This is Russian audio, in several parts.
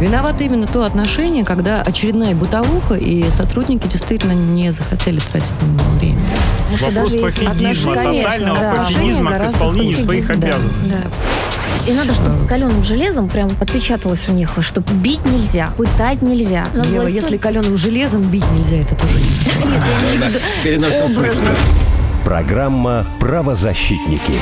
Виновато именно то отношение, когда очередная бытовуха, и сотрудники действительно не захотели тратить на него время. Потому Вопрос пофигизма, тотального да. пофигизма к исполнению своих да, обязанностей. Да. И надо, чтобы каленым железом прям отпечаталось у них, что бить нельзя, пытать нельзя. Надо Ева, если каленым железом бить нельзя, это тоже Нет, я имею в виду. Программа «Правозащитники».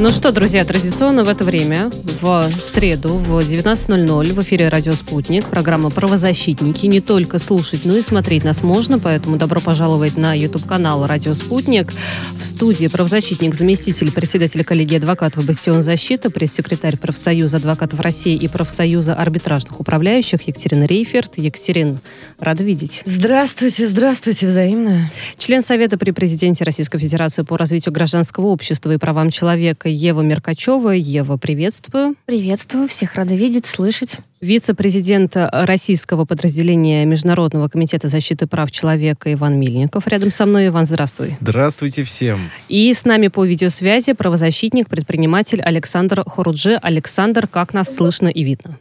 Ну что, друзья, традиционно в это время, в среду, в 19.00 в эфире «Радио Спутник», программа «Правозащитники». Не только слушать, но и смотреть нас можно, поэтому добро пожаловать на YouTube-канал «Радио Спутник». В студии правозащитник, заместитель председателя коллегии адвокатов «Бастион защиты», пресс-секретарь профсоюза адвокатов России и профсоюза арбитражных управляющих Екатерина Рейферт. Екатерина, рада видеть. Здравствуйте, здравствуйте, взаимно. Член Совета при президенте Российской Федерации по развитию гражданского общества и правам человека Ева Меркачева. Ева, приветствую. Приветствую, всех рада видеть, слышать. Вице-президент российского подразделения Международного комитета защиты прав человека Иван Мильников. Рядом со мной. Иван, здравствуй. Здравствуйте всем. И с нами по видеосвязи правозащитник, предприниматель Александр Хоруджи. Александр, как нас слышно и видно?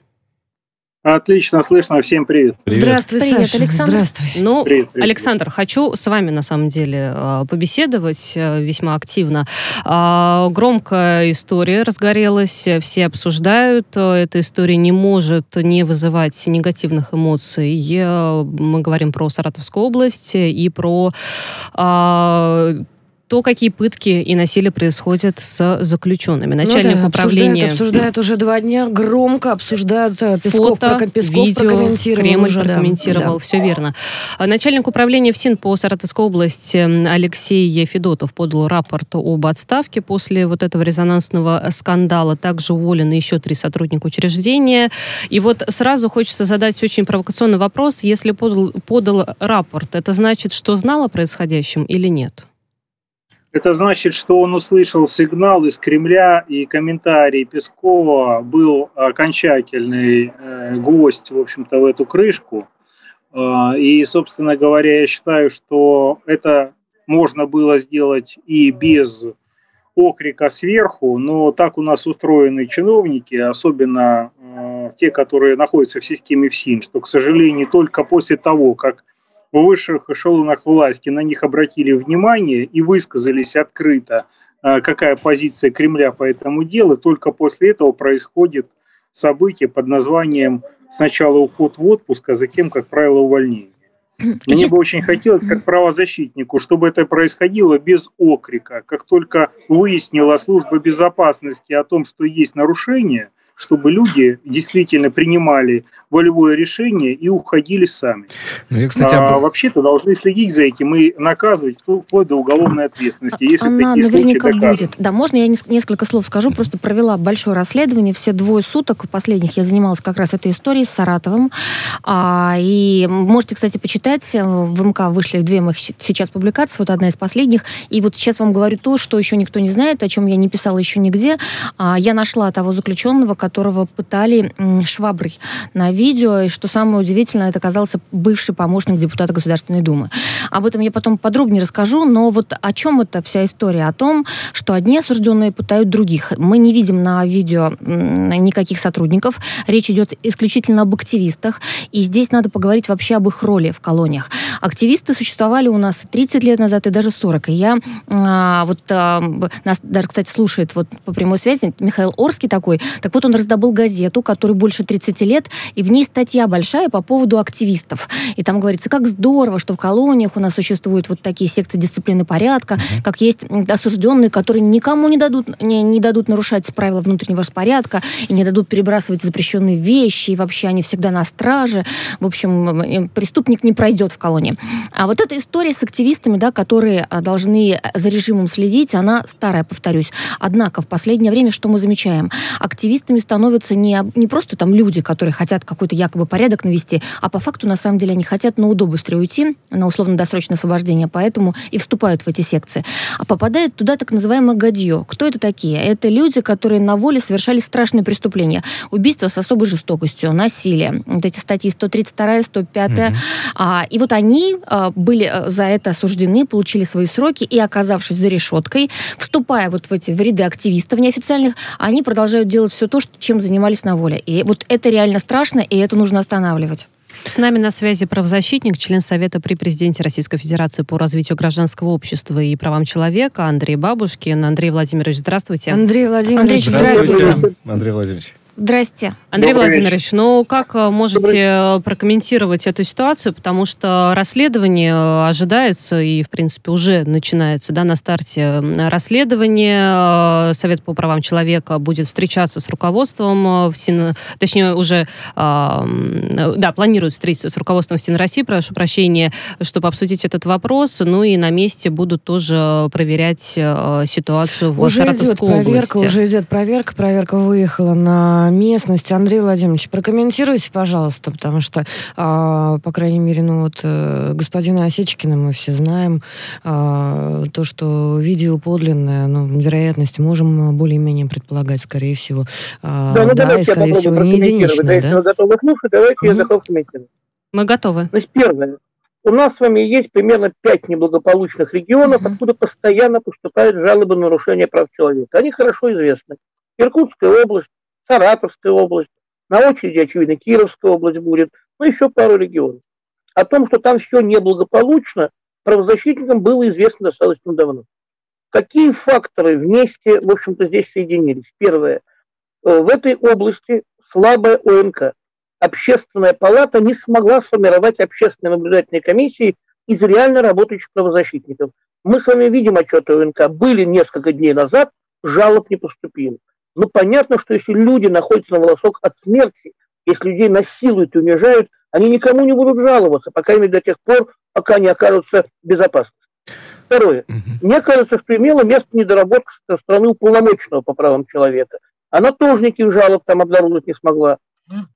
Отлично, слышно. Всем привет. привет. Здравствуй, привет, Саша. Александр. Здравствуй. Ну, привет, привет. Александр, хочу с вами, на самом деле, э, побеседовать э, весьма активно. А, громкая история разгорелась, все обсуждают. Эта история не может не вызывать негативных эмоций. Мы говорим про Саратовскую область и про а, то, какие пытки и насилие происходят с заключенными. Начальник ну да, управления... Обсуждают, обсуждают уже два дня, громко обсуждают. Э, Песков, Фото, про, Песков видео, Кремль уже, прокомментировал, да. все верно. А начальник управления ФСИН по Саратовской области Алексей Федотов подал рапорт об отставке после вот этого резонансного скандала. Также уволены еще три сотрудника учреждения. И вот сразу хочется задать очень провокационный вопрос. Если подал, подал рапорт, это значит, что знал о происходящем или нет? Это значит, что он услышал сигнал из Кремля, и комментарий Пескова был окончательный э, гость, в общем-то, в эту крышку. Э, и, собственно говоря, я считаю, что это можно было сделать и без окрика сверху, но так у нас устроены чиновники, особенно э, те, которые находятся в системе ФСИН, что, к сожалению, только после того, как в высших эшелонах власти на них обратили внимание и высказались открыто, а, какая позиция Кремля по этому делу, только после этого происходит событие под названием сначала уход в отпуск, а затем, как правило, увольнение. Мне бы очень хотелось, как правозащитнику, чтобы это происходило без окрика. Как только выяснила служба безопасности о том, что есть нарушение, чтобы люди действительно принимали волевое решение и уходили сами. Ну, я, кстати, об... а, вообще-то должны следить за этим и наказывать вплоть до уголовной ответственности, если Она такие наверняка будет. Да, можно я несколько слов скажу? Просто провела большое расследование. Все двое суток последних я занималась как раз этой историей с Саратовым. А, и можете, кстати, почитать. В МК вышли две моих сейчас публикации. Вот одна из последних. И вот сейчас вам говорю то, что еще никто не знает, о чем я не писала еще нигде. А, я нашла того заключенного, которого пытали шваброй на видео, и что самое удивительное, это оказался бывший помощник депутата Государственной Думы. Об этом я потом подробнее расскажу, но вот о чем эта вся история? О том, что одни осужденные пытают других. Мы не видим на видео никаких сотрудников, речь идет исключительно об активистах, и здесь надо поговорить вообще об их роли в колониях. Активисты существовали у нас 30 лет назад и даже 40. И я а, вот а, нас даже, кстати, слушает вот по прямой связи Михаил Орский такой. Так вот, он раздобыл газету, которой больше 30 лет, и в ней статья большая по поводу активистов. И там говорится, как здорово, что в колониях у нас существуют вот такие секты дисциплины порядка, uh-huh. как есть осужденные, которые никому не дадут, не, не дадут нарушать правила внутреннего распорядка и не дадут перебрасывать запрещенные вещи, и вообще они всегда на страже. В общем, преступник не пройдет в колонии. А вот эта история с активистами, да, которые а, должны за режимом следить, она старая, повторюсь. Однако в последнее время что мы замечаем? Активистами становятся не, не просто там люди, которые хотят какой-то якобы порядок навести, а по факту на самом деле они хотят на УДО быстрее уйти, на условно-досрочное освобождение, поэтому и вступают в эти секции. А попадает туда так называемое гадье. Кто это такие? Это люди, которые на воле совершали страшные преступления. Убийство с особой жестокостью, насилие. Вот эти статьи 132, 105. Угу. А, и вот они а, были э, за это осуждены, получили свои сроки, и оказавшись за решеткой, вступая вот в эти в ряды активистов неофициальных, они продолжают делать все то, что чем занимались на воле. И вот это реально страшно, и это нужно останавливать. С нами на связи правозащитник, член Совета при президенте Российской Федерации по развитию гражданского общества и правам человека Андрей Бабушкин. Андрей Владимирович, здравствуйте. Андрей Владимирович, здравствуйте. здравствуйте. Андрей Владимирович. Здрасте. Андрей Добрый Владимирович, вечер. ну как э, можете Добрый. прокомментировать эту ситуацию, потому что расследование э, ожидается и, в принципе, уже начинается, да, на старте расследование. Э, Совет по правам человека будет встречаться с руководством, в Син... точнее, уже, да, планирует встретиться с руководством Всен России, прошу прощения, чтобы обсудить этот вопрос, ну и на месте будут тоже проверять ситуацию в уже Саратовской идет проверка, области. Уже идет проверка, проверка выехала на местность. Андрей Владимирович, прокомментируйте, пожалуйста, потому что, а, по крайней мере, ну вот э, господина Осечкина мы все знаем, а, то, что видео подлинное, ну, вероятность можем более-менее предполагать, скорее всего. А, да, ну, да и, скорее всего, не единичное. Да? Если вы готовы слушать, давайте угу. я готов комментировать. Мы готовы. Значит, первое. У нас с вами есть примерно пять неблагополучных регионов, uh откуда постоянно поступают жалобы на нарушение прав человека. Они хорошо известны. Иркутская область, Саратовская область, на очереди, очевидно, Кировская область будет, ну, еще пару регионов. О том, что там все неблагополучно, правозащитникам было известно достаточно давно. Какие факторы вместе, в общем-то, здесь соединились? Первое. Э, в этой области слабая ОНК. Общественная палата не смогла сформировать общественные наблюдательные комиссии из реально работающих правозащитников. Мы с вами видим отчеты ОНК. Были несколько дней назад, жалоб не поступило. Ну, понятно, что если люди находятся на волосок от смерти, если людей насилуют и унижают, они никому не будут жаловаться, пока именно до тех пор, пока они окажутся в безопасности. Второе. Мне кажется, что имела место недоработка со стороны уполномоченного по правам человека. Она тоже никаких жалоб там обнаружить не смогла.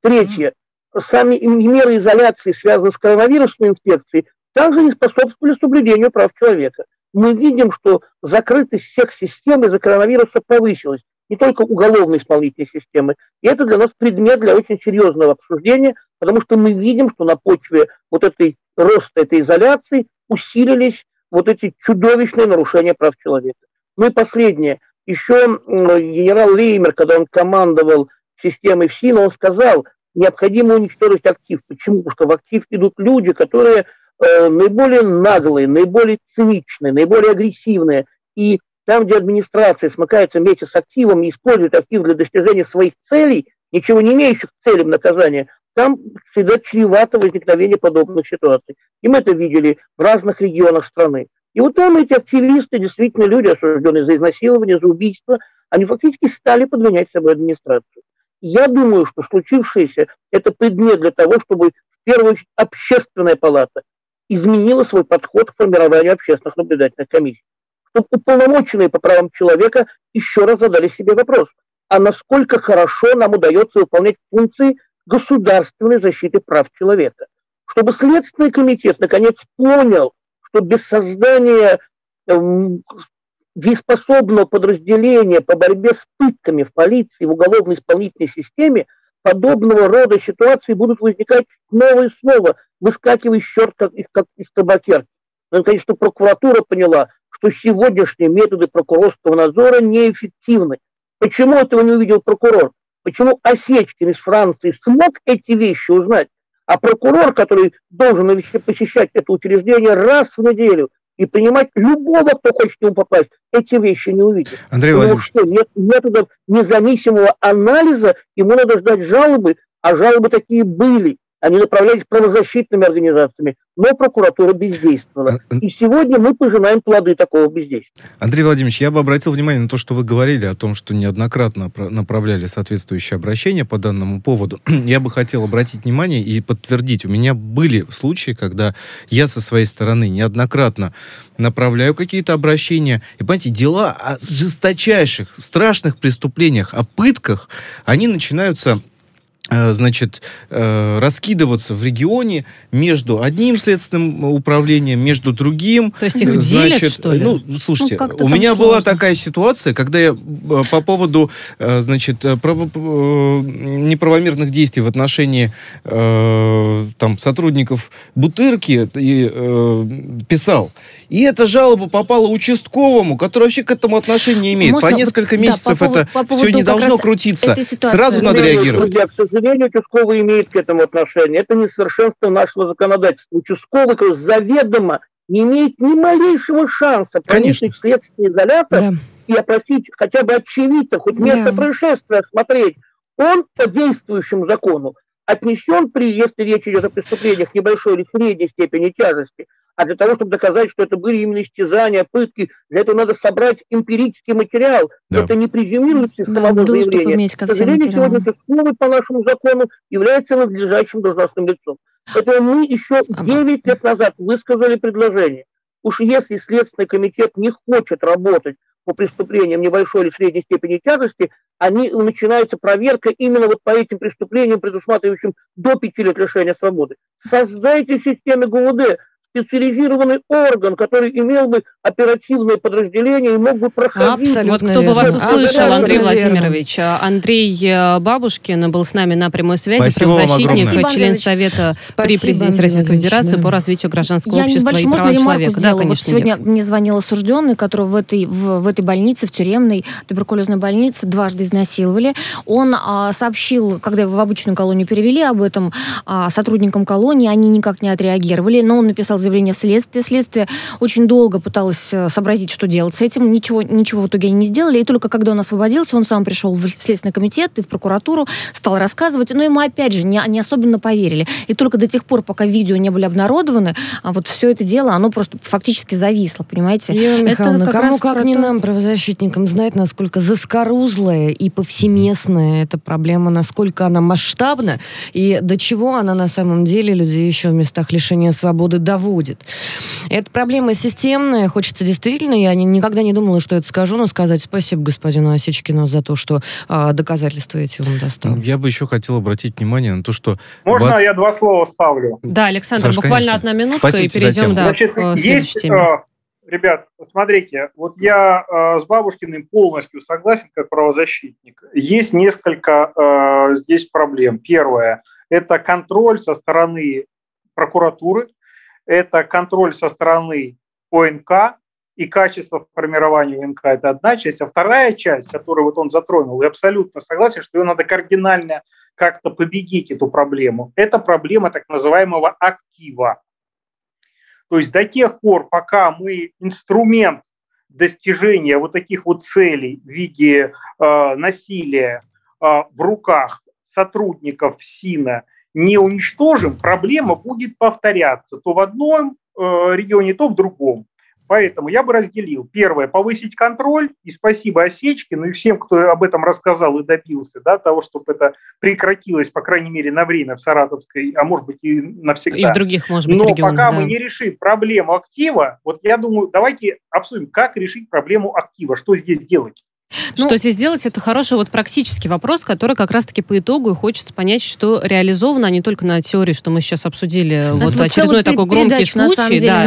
Третье. Сами меры изоляции, связанные с коронавирусной инфекцией, также не способствовали соблюдению прав человека. Мы видим, что закрытость всех систем из-за коронавируса повысилась не только уголовной исполнительной системы. И это для нас предмет для очень серьезного обсуждения, потому что мы видим, что на почве вот этой роста этой изоляции усилились вот эти чудовищные нарушения прав человека. Ну и последнее. Еще генерал Леймер, когда он командовал системой ФСИН, он сказал, необходимо уничтожить актив. Почему? Потому что в актив идут люди, которые э, наиболее наглые, наиболее циничные, наиболее агрессивные. И там, где администрация смыкается вместе с активом и использует актив для достижения своих целей, ничего не имеющих целям наказания, там всегда чревато возникновение подобных ситуаций. И мы это видели в разных регионах страны. И вот там эти активисты, действительно люди, осужденные за изнасилование, за убийство, они фактически стали подгонять собой администрацию. Я думаю, что случившееся – это предмет для того, чтобы в первую очередь общественная палата изменила свой подход к формированию общественных наблюдательных комиссий чтобы уполномоченные по правам человека еще раз задали себе вопрос, а насколько хорошо нам удается выполнять функции государственной защиты прав человека. Чтобы Следственный комитет наконец понял, что без создания эм, дееспособного подразделения по борьбе с пытками в полиции, в уголовной исполнительной системе, подобного рода ситуации будут возникать снова и снова, выскакивая из черт как, как из табакерки. Но, наконец, что прокуратура поняла, что сегодняшние методы прокурорского надзора неэффективны. Почему этого не увидел прокурор? Почему Осечкин из Франции смог эти вещи узнать, а прокурор, который должен посещать это учреждение раз в неделю и принимать любого, кто хочет к нему попасть, эти вещи не увидел. Андрей Владимирович. Что, нет методов независимого анализа, ему надо ждать жалобы, а жалобы такие были. Они направлялись правозащитными организациями, но прокуратура бездействовала. А, И сегодня мы пожинаем плоды такого бездействия. Андрей Владимирович, я бы обратил внимание на то, что вы говорили о том, что неоднократно направляли соответствующие обращения по данному поводу. Я бы хотел обратить внимание и подтвердить. У меня были случаи, когда я со своей стороны неоднократно направляю какие-то обращения. И, понимаете, дела о жесточайших, страшных преступлениях, о пытках, они начинаются значит, э, раскидываться в регионе между одним следственным управлением, между другим. То есть их делят, что ли? Ну, слушайте, Ну, у меня была сложно. такая ситуация, когда я э, по поводу, э, значит, э, право- э, неправомерных действий в отношении э, там сотрудников Бутырки и, э, писал. И эта жалоба попала участковому, который вообще к этому отношения не имеет. Можно по несколько да, месяцев по поводу- это по все не должно крутиться. Сразу надо реагировать. Друзья, к сожалению, участковый имеет к этому отношение. Это несовершенство нашего законодательства. Участковый то есть заведомо не имеет ни малейшего шанса Конечно. проникнуть в следственный изолятор Да. и опросить хотя бы очевидца, хоть место Да. происшествия осмотреть. Он по действующему закону отнесен при, если речь идет о преступлениях небольшой или средней степени тяжести, а для того, чтобы доказать, что это были именно истязания, пытки, для этого надо собрать эмпирический материал. Да. Это не презюмируется из самого доступ заявления. ко К сожалению, сегодня участковый по нашему закону является надлежащим должностным лицом. Поэтому мы еще Ага. 9 лет назад высказали предложение. Уж если Следственный комитет не хочет работать по преступлениям небольшой или средней степени тяжести, они, начинается проверка именно вот по этим преступлениям, предусматривающим до 5 лет лишения свободы. Создайте в системе ГУВД специализированный орган, который имел бы оперативное подразделение и мог бы проходить... Абсолютно Вот кто бы вас услышал, Абсолютно Андрей верно. Владимирович. А, Андрей э, Бабушкин был с нами на прямой связи, Спасибо правозащитник. Спасибо, член. Совета при Спасибо, президенте Андрей Российской Федерации да. по развитию гражданского Я общества небольшой, и можно прав ремарку человека. Да, сделаю? вот конечно, сегодня Вер. мне звонил осужденный, которого в этой, в, в этой больнице, в тюремной туберкулезной больнице дважды изнасиловали. Он а, сообщил, когда его в обычную колонию перевели, об этом а, сотрудникам колонии, они никак не отреагировали, но он написал заявление в следствие. Следствие очень долго пыталось э, сообразить, что делать с этим, ничего, ничего в итоге они не сделали, и только когда он освободился, он сам пришел в Следственный комитет и в прокуратуру, стал рассказывать, но ему опять же не, не особенно поверили. И только до тех пор, пока видео не были обнародованы, а вот все это дело, оно просто фактически зависло, понимаете? Елена Это Михайловна, как кому как не то- нам, правозащитникам, знать, насколько заскорузлая и повсеместная эта проблема, насколько она масштабна и до чего она на самом деле людей еще в местах лишения свободы доводит. Эта проблема системная, хочется действительно, я ни- никогда не думала, что это скажу, но сказать спасибо господину Осечкину за то, что а, доказательства эти он достал. Я бы еще хотел обратить внимание на то, что... Можно во- я два слова ставлю? Да, Александр, Саш, буквально конечно. одна минутка Спасибо и перейдем да, Значит, к э, есть, следующей теме. э, ребят, смотрите, вот я э, с Бабушкиным полностью согласен как правозащитник. Есть несколько э, здесь проблем. Первое – это контроль со стороны прокуратуры, это контроль со стороны ОНК, и качество формирования ОНК – это одна часть. А вторая часть, которую вот он затронул, я абсолютно согласен, что ее надо кардинально как-то победить, эту проблему. Это проблема так называемого актива. То есть до тех пор, пока мы инструмент достижения вот таких вот целей в виде э, насилия э, в руках сотрудников СИНа не уничтожим, проблема будет повторяться то в одном э, регионе, то в другом. Поэтому я бы разделил. Первое, повысить контроль, и спасибо Осечкину и всем, кто об этом рассказал и добился, да, того, чтобы это прекратилось, по крайней мере, на время в Саратовской, а может быть и навсегда. И в других, может быть, Но регионах. пока да. мы не решим проблему актива, вот я думаю, давайте обсудим, как решить проблему актива, что здесь делать. Ну- Что здесь делать, это хороший вот практический вопрос, который как раз-таки по итогу и хочется понять, что реализовано, а не только на теории, что мы сейчас обсудили. Вот вот очередной такой громкий случай. деле, да,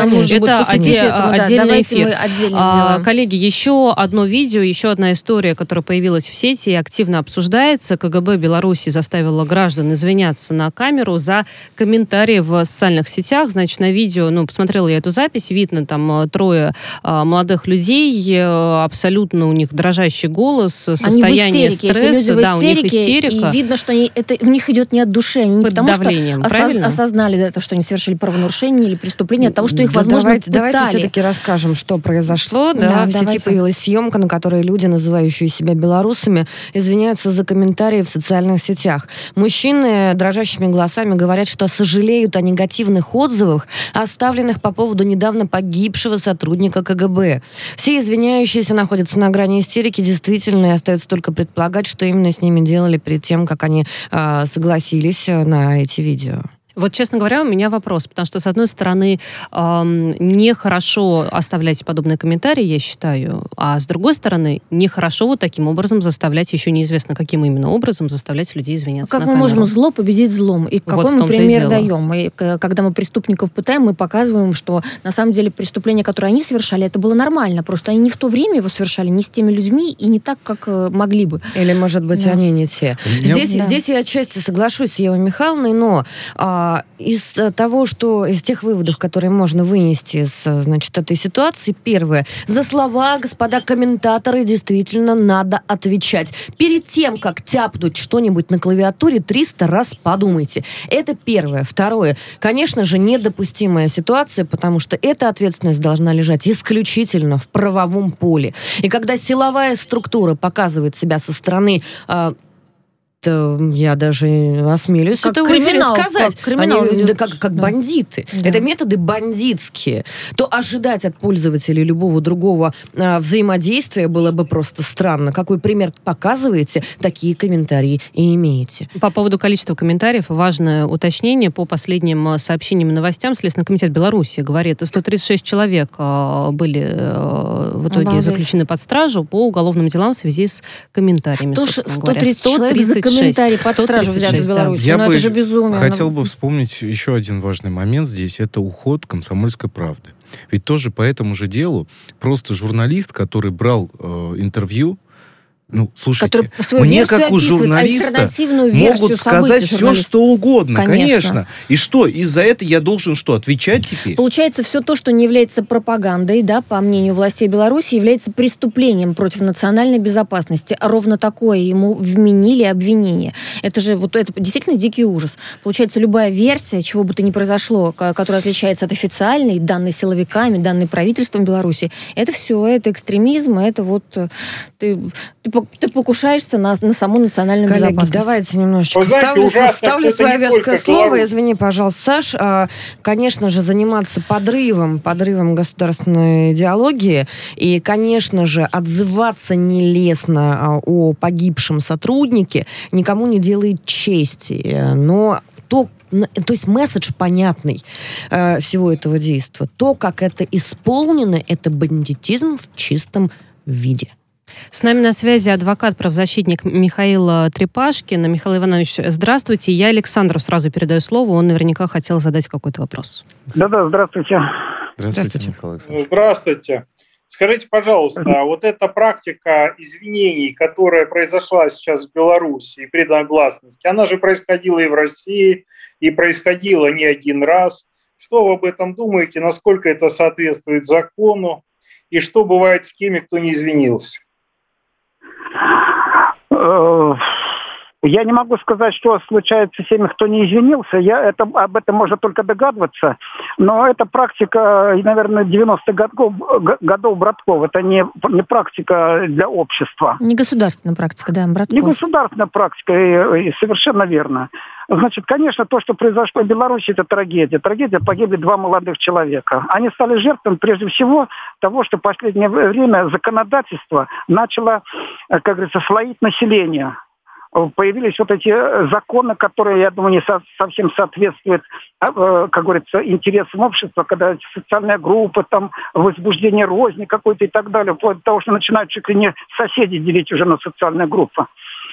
это оде- этому, да. отдельный Давайте эфир. отдельно А, коллеги, еще одно видео, еще одна история, которая появилась в сети и активно обсуждается. КГБ Беларуси заставила граждан извиняться на камеру за комментарии в социальных сетях. Значит, на видео, ну, посмотрела я эту запись, видно там э, трое а, молодых людей, э, абсолютно у них дрожащий голос, Они в состояние истерике, эти стресса, люди в да, у них истерике, истерика. и видно, что они, это, у них идет не от души, они не Под потому давлением, что осоз- правильно? осознали это, что они совершили правонарушение или преступление, от того, что их, Да возможно, давайте, давайте пытали. все-таки расскажем, что произошло. Да, Да, в сети давайте. появилась съемка, на которой люди, называющие себя белорусами, извиняются за комментарии в социальных сетях. Мужчины дрожащими голосами говорят, что сожалеют о негативных отзывах, оставленных по поводу недавно погибшего сотрудника КГБ. Все извиняющиеся находятся на грани истерики, действительно, и остается только предполагать, что именно с ними делали перед тем, как они а, согласились а, на эти видео. Вот, честно говоря, у меня вопрос, потому что, с одной стороны, эм, нехорошо оставлять подобные комментарии, я считаю, а с другой стороны, нехорошо вот таким образом заставлять, еще неизвестно, каким именно образом заставлять людей извиняться Как на мы камеру. можем зло победить злом? И какой Вот в мы пример даем? Мы, когда мы преступников пытаем, мы показываем, что на самом деле преступление, которое они совершали, это было нормально. Просто они не в то время его совершали, не с теми людьми и не так, как э, могли бы. Или, может быть, Да. они не те. Здесь, Да. здесь я отчасти соглашусь с Евой Михайловной, но а, из э, того, что из тех выводов, которые можно вынести из э, значит, этой ситуации, первое. За слова, господа комментаторы, действительно надо отвечать. Перед тем, как тяпнуть что-нибудь на клавиатуре, 300 раз подумайте. Это первое. Второе. Конечно же, недопустимая ситуация, потому что эта ответственность должна лежать исключительно в правовом поле. И когда силовая структура показывает себя со стороны а, то я даже осмелюсь Как это криминал, сказать. как криминал Они, ведет. да, как, как Да. бандиты. Да. Это методы бандитские. То ожидать от пользователя любого другого а, взаимодействия было бы просто странно. Какой пример показываете, такие комментарии и имеете. По поводу количества комментариев, важное уточнение. По последним э, сообщениям и новостям, Следственный комитет Беларуси говорит, 136 человек э, были э, в итоге Обалдеть. заключены под стражу по уголовным делам в связи с комментариями, 100 собственно говоря. 130 человек комментарий под стражу взяты в 136, да. Беларуси. Я Ну, бы это же безумие. Хотел Ну, бы вспомнить еще один важный момент здесь. Это уход комсомольской правды. Ведь тоже по этому же делу просто журналист, который брал э, интервью, ну, слушайте, мне как у журналиста могут сказать все, что угодно, Конечно. конечно. И что, из-за этого я должен что, отвечать теперь? Получается, все то, что не является пропагандой, да, по мнению властей Беларуси, является преступлением против национальной безопасности. А ровно такое ему вменили обвинение. Это же вот это действительно дикий ужас. Получается, любая версия, чего бы то ни произошло, ко- которая отличается от официальной, данной силовиками, данной правительством Беларуси, это все, это экстремизм, это вот э, ты, ты, ты покушаешься на, на саму национальную Коллеги, безопасность. давайте немножечко Вы знаете, ставлю, ужасно, ставлю свое веское слово. Беларусь. Извини, пожалуйста, Саш. А, Конечно же, заниматься подрывом, подрывом государственной идеологии и, конечно же, отзываться нелестно а, о погибшем сотруднике никому не делает чести. Э, Но то, то есть месседж понятный э, всего этого действия. То, как это исполнено, это бандитизм в чистом виде. С нами на связи адвокат-правозащитник Михаил э, Трепашкин. Михаил Иванович, здравствуйте. Я Александру сразу передаю слово. Он наверняка хотел задать какой-то вопрос. Да-да, здравствуйте. Здравствуйте, Михаил Александрович. Здравствуйте. Скажите, пожалуйста, вот эта практика извинений, которая произошла сейчас в Беларуси и предогласности, она же происходила и в России, и происходила не один раз. Что вы об этом думаете? Насколько это соответствует закону? И что бывает с теми, кто не извинился? Э, Я не могу сказать, что случается с теми, кто не извинился. Я это, об этом можно только догадываться. Но это практика, э, наверное, 90-х годов, годов Братков. Это не, не практика для общества. Не государственная практика, да, Братков. Не государственная практика, и, и совершенно верно. Значит, конечно, то, что произошло в Беларуси, это трагедия. Трагедия, погибли два молодых человека. Они стали жертвами, прежде всего, того, что в последнее время законодательство начало, э, как говорится, слоить население. Появились вот эти э, законы, которые, я думаю, не со- совсем соответствуют, э, как говорится, интересам общества, когда социальная группа, там, возбуждение розни какой-то и так далее, вплоть до того, что начинают чуть ли не соседи делить уже на социальные группы.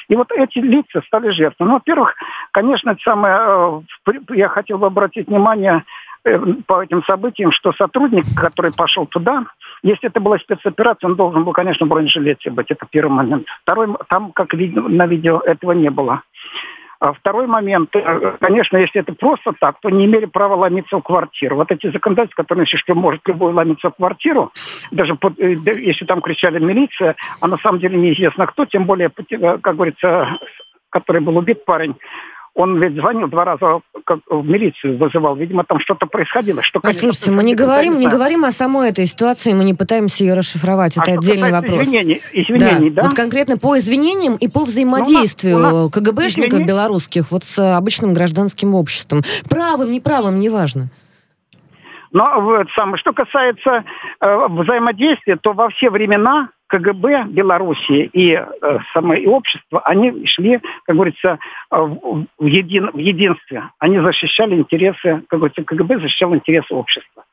И вот эти лица стали жертвами. Ну, во-первых, конечно, самое, э, я хотел бы обратить внимание э, по этим событиям, что сотрудник, который пошел туда, если это была спецоперация, он должен был, конечно, в бронежилете быть. Это первый момент. Второй, там, как видно на видео, этого не было. А второй момент, э, конечно, если это просто так, то не имели права ломиться в квартиру. Вот эти законодательства, которые пишут, что может любой ломиться в квартиру, даже под- э, если там кричали милиция, а на самом деле неизвестно кто, тем более, э, как говорится, который был убит парень, он ведь звонил два раза как, в милицию, вызывал. Видимо, там что-то происходило. Что, конечно, Послушайте, мы не говорим, не говорим о самой этой ситуации, мы не пытаемся ее расшифровать. А Это отдельный вопрос. Извинений, извинений, да? Вот конкретно по извинениям и по взаимодействию Ну, у нас- КГБшников извини- белорусских вот с э, обычным гражданским обществом. Правым, неправым, неважно. Но вот самое, что касается э, взаимодействия, то во все времена, КГБ Белоруссии и э, самое и общество, они шли, как говорится, э, в, един, в единстве. Они защищали интересы, как говорится, КГБ защищал интересы общества.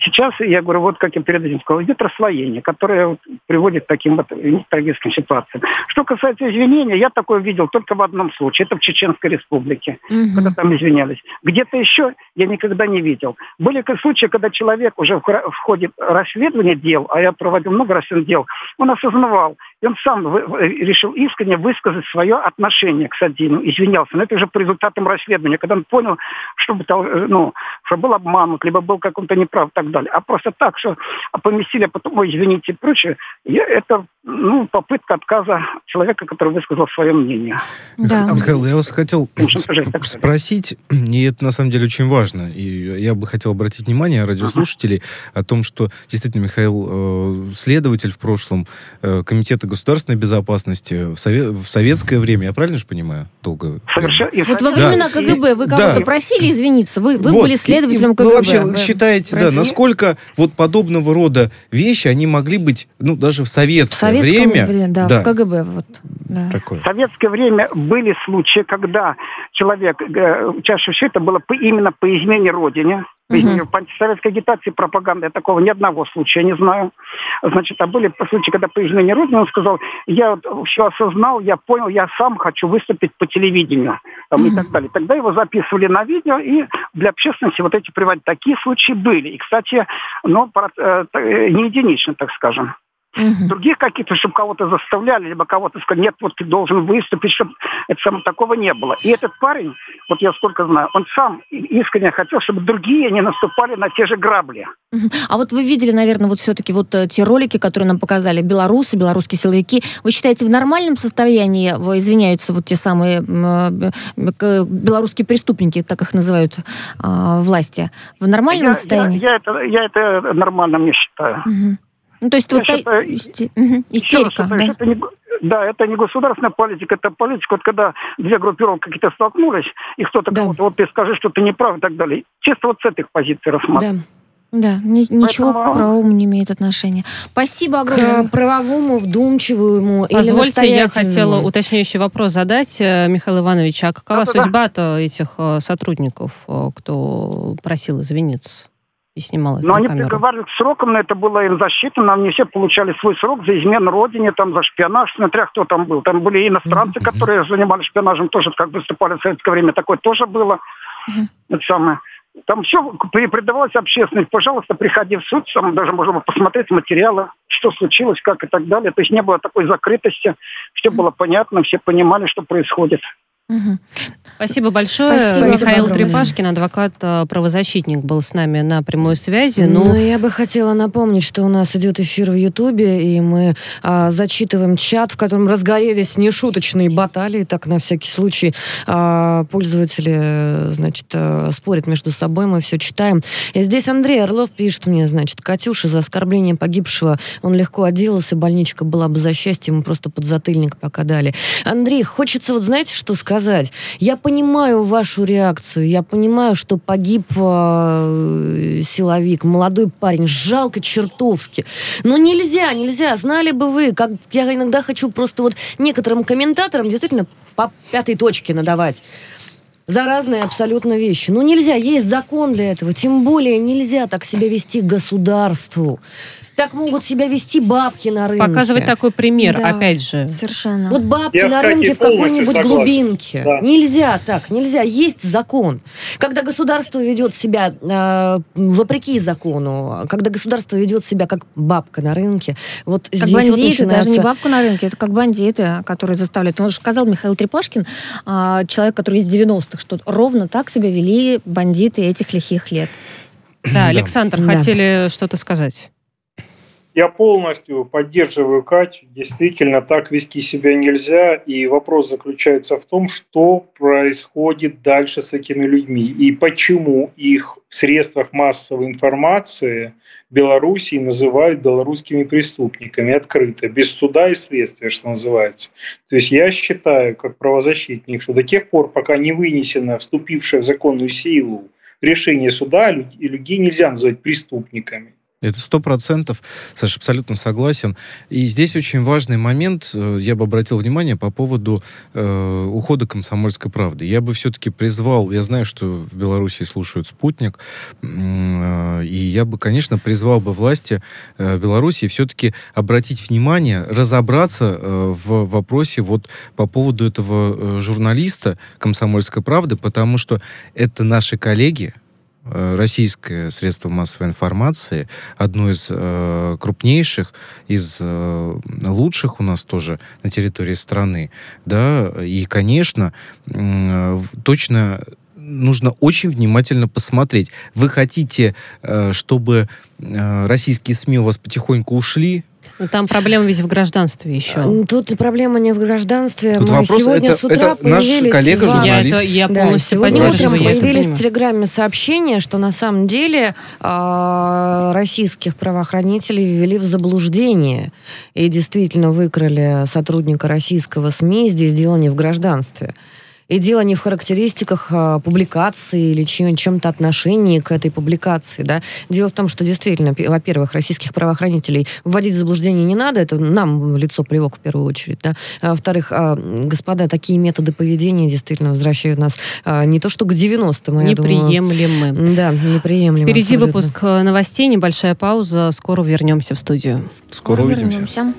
Сейчас, я говорю, вот как я перед этим сказал, идет расслоение, которое приводит к таким вот трагическим ситуациям. Что касается извинения, я такое видел только в одном случае. Это в Чеченской республике, угу. когда там извинялись. Где-то еще я никогда не видел. Были случаи, когда человек уже в ходе расследования дел, а я проводил много расследований дел, он осознавал, и он сам решил искренне высказать свое отношение к Садину, извинялся. Но это уже по результатам расследования, когда он понял, что, э, ну, что был обманут, либо был каком-то неправ и так далее. А просто так, что поместили, а потом, ой, извините, и прочее, это ну, попытка отказа человека, который высказал свое мнение. Да. Михаил, я вас хотел спросить, и это на самом деле очень важно, и я бы хотел обратить внимание радиослушателей uh-huh. о том, что действительно Михаил э, следователь в прошлом э, комитета государственной безопасности в, сове- в советское время, я правильно же понимаю? Долго. Совершенно. Вот во времена да. КГБ вы кого-то да. просили извиниться? Вы, вы вот. были следователем КГБ. Вы вообще вы считаете, просили? да, насколько вот подобного рода вещи, они могли быть, ну, даже в советское в время... время да, да, в КГБ. Вот, да. Такое. В советское время были случаи, когда человек, э, чаще всего это было по, именно по измене родине, Угу. В антисоветской агитации, пропаганды я такого ни одного случая не знаю. Значит, а были случаи, когда по измене Родины он сказал, я вот все осознал, я понял, я сам хочу выступить по телевидению там, угу. и так далее. Тогда его записывали на видео, и для общественности вот эти приводить такие случаи были. И, кстати, ну, э, не единично, так скажем. Угу. Других каких-то, чтобы кого-то заставляли, либо кого-то сказали, нет, вот ты должен выступить, чтобы это само такого не было. И этот парень, вот я сколько знаю, он сам искренне хотел, чтобы другие не наступали на те же грабли. Угу. А вот вы видели, наверное, вот все-таки вот э, те ролики, которые нам показали белорусы, белорусские силовики. Вы считаете, в нормальном состоянии извиняются вот те самые э, белорусские преступники, так их называют а, власти? В нормальном я, состоянии? Я, я, это, я это нормально не считаю. Угу. Ну, то есть вот считаю, исти... угу. истерика, да? Это не, да, это не государственная политика, это политика, вот когда две группировки какие-то столкнулись, и кто-то да. кому-то, вот ты скажи, что ты не прав и так далее. Чисто вот с этой позиции рассматривать. Да. Да, ни, Поэтому... ничего к правовому не имеет отношения. Спасибо огромное. К правовому, вдумчивому Позвольте, или я хотела уточняющий вопрос задать, э, Михаил Иванович, а какова да, судьба-то этих э, сотрудников, э, кто просил извиниться? И снимал это Но на они камеру. приговаривали к срокам, но это было им защита, нам не все получали свой срок за измену родине, там, за шпионаж, смотря кто там был. Там были иностранцы, mm-hmm. которые занимались шпионажем, тоже как выступали в советское время, такое тоже было. Mm-hmm. Это самое. Там все передавалось общественность. Пожалуйста, приходи в суд, там даже можно было посмотреть материалы, что случилось, как и так далее. То есть не было такой закрытости, все было понятно, все понимали, что происходит. Угу. Спасибо большое. Спасибо. Михаил огромное. Трепашкин, адвокат-правозащитник, был с нами на прямой связи. Ну, ну, я бы хотела напомнить, что у нас идет эфир в Ютубе, и мы а, зачитываем чат, в котором разгорелись нешуточные баталии, так на всякий случай а, пользователи, значит, а, спорят между собой, мы все читаем. И здесь Андрей Орлов пишет мне, значит, Катюша за оскорбление погибшего, он легко отделался, больничка была бы за счастье, ему просто подзатыльник пока дали. Андрей, хочется вот, знаете, что сказать? Сказать. Я понимаю вашу реакцию, я понимаю, что погиб э, силовик, молодой парень, жалко чертовски. Но нельзя, нельзя. Знали бы вы, как я иногда хочу просто вот некоторым комментаторам действительно по пятой точке надавать за разные абсолютно вещи. Ну, нельзя, есть закон для этого. Тем более нельзя так себя вести государству. Так могут себя вести бабки на рынке. Показывать такой пример, да, опять же. Совершенно. Вот бабки Я, на рынке в какой-нибудь глубинке. Да. Нельзя так, нельзя. Есть закон. Когда государство ведет себя э, вопреки закону, когда государство ведет себя как бабка на рынке, вот как здесь бандиты, вот начинается... даже не бабка на рынке, это как бандиты, которые заставляют. Он же сказал Михаил Трепашкин, э, человек, который из 90-х, что ровно так себя вели бандиты этих лихих лет. Да, Александр, да. хотели что-то сказать. Я полностью поддерживаю Катю. Действительно, так вести себя нельзя. И вопрос заключается в том, что происходит дальше с этими людьми и почему их в средствах массовой информации Белоруссии называют белорусскими преступниками открыто, без суда и следствия, что называется. То есть я считаю, как правозащитник, что до тех пор, пока не вынесено вступившее в законную силу решение суда, людей нельзя называть преступниками. Это сто процентов, Саша, абсолютно согласен. И здесь очень важный момент, э, я бы обратил внимание по поводу э, ухода комсомольской правды. Я бы все-таки призвал, я знаю, что в Беларуси слушают «Спутник», э, и я бы, конечно, призвал бы власти э, Беларуси все-таки обратить внимание, разобраться э, в вопросе вот по поводу этого э, журналиста «Комсомольской правды», потому что это наши коллеги, российское средство массовой информации, одно из э, крупнейших, из э, лучших у нас тоже на территории страны, да, и, конечно, э, точно нужно очень внимательно посмотреть. Вы хотите, э, чтобы э, российские СМИ у вас потихоньку ушли, ну, там проблема ведь в гражданстве еще. Тут проблема не в гражданстве. Тут Мы вопрос, сегодня это- с утра это наш появились коллега в- Я, журналист. это, я Да, полностью сегодня утром появились в. Телеграме сообщения, что на самом деле а, российских правоохранителей ввели в заблуждение и действительно выкрали сотрудника российского СМИ. Здесь дело не в гражданстве. И дело не в характеристиках а, публикации или чем- чем-то отношении к этой публикации. Да? Дело в том, что действительно, во-первых, российских правоохранителей вводить в заблуждение не надо, это нам в лицо плевок в первую очередь. Да? А, во-вторых, а, господа, такие методы поведения действительно возвращают нас а, не то что к 90-м, а я думаю, Неприемлемы. да, неприемлемо. Впереди абсолютно. выпуск э, новостей, небольшая пауза. Скоро вернемся в студию. Скоро увидимся. Вернемся.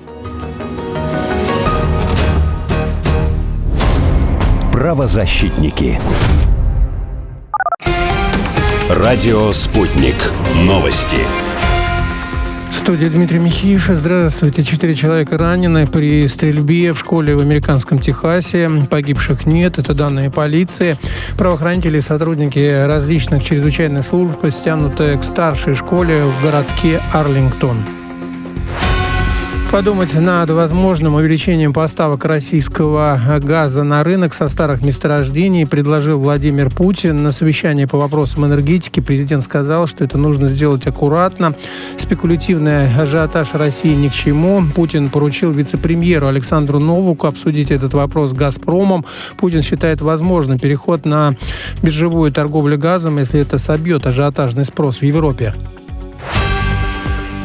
Правозащитники. Радио «Спутник». Новости. В Дмитрий Михеев. Здравствуйте. Четыре человека ранены при стрельбе в школе в американском Техасе. Погибших нет. Это данные полиции. Правоохранители и сотрудники различных чрезвычайных служб стянуты к старшей школе в городке Арлингтон. Подумать над возможным увеличением поставок российского газа на рынок со старых месторождений предложил Владимир Путин. На совещании по вопросам энергетики президент сказал, что это нужно сделать аккуратно. Спекулятивный ажиотаж России ни к чему. Путин поручил вице-премьеру Александру Новуку обсудить этот вопрос с «Газпромом». Путин считает возможным переход на биржевую торговлю газом, если это собьет ажиотажный спрос в Европе.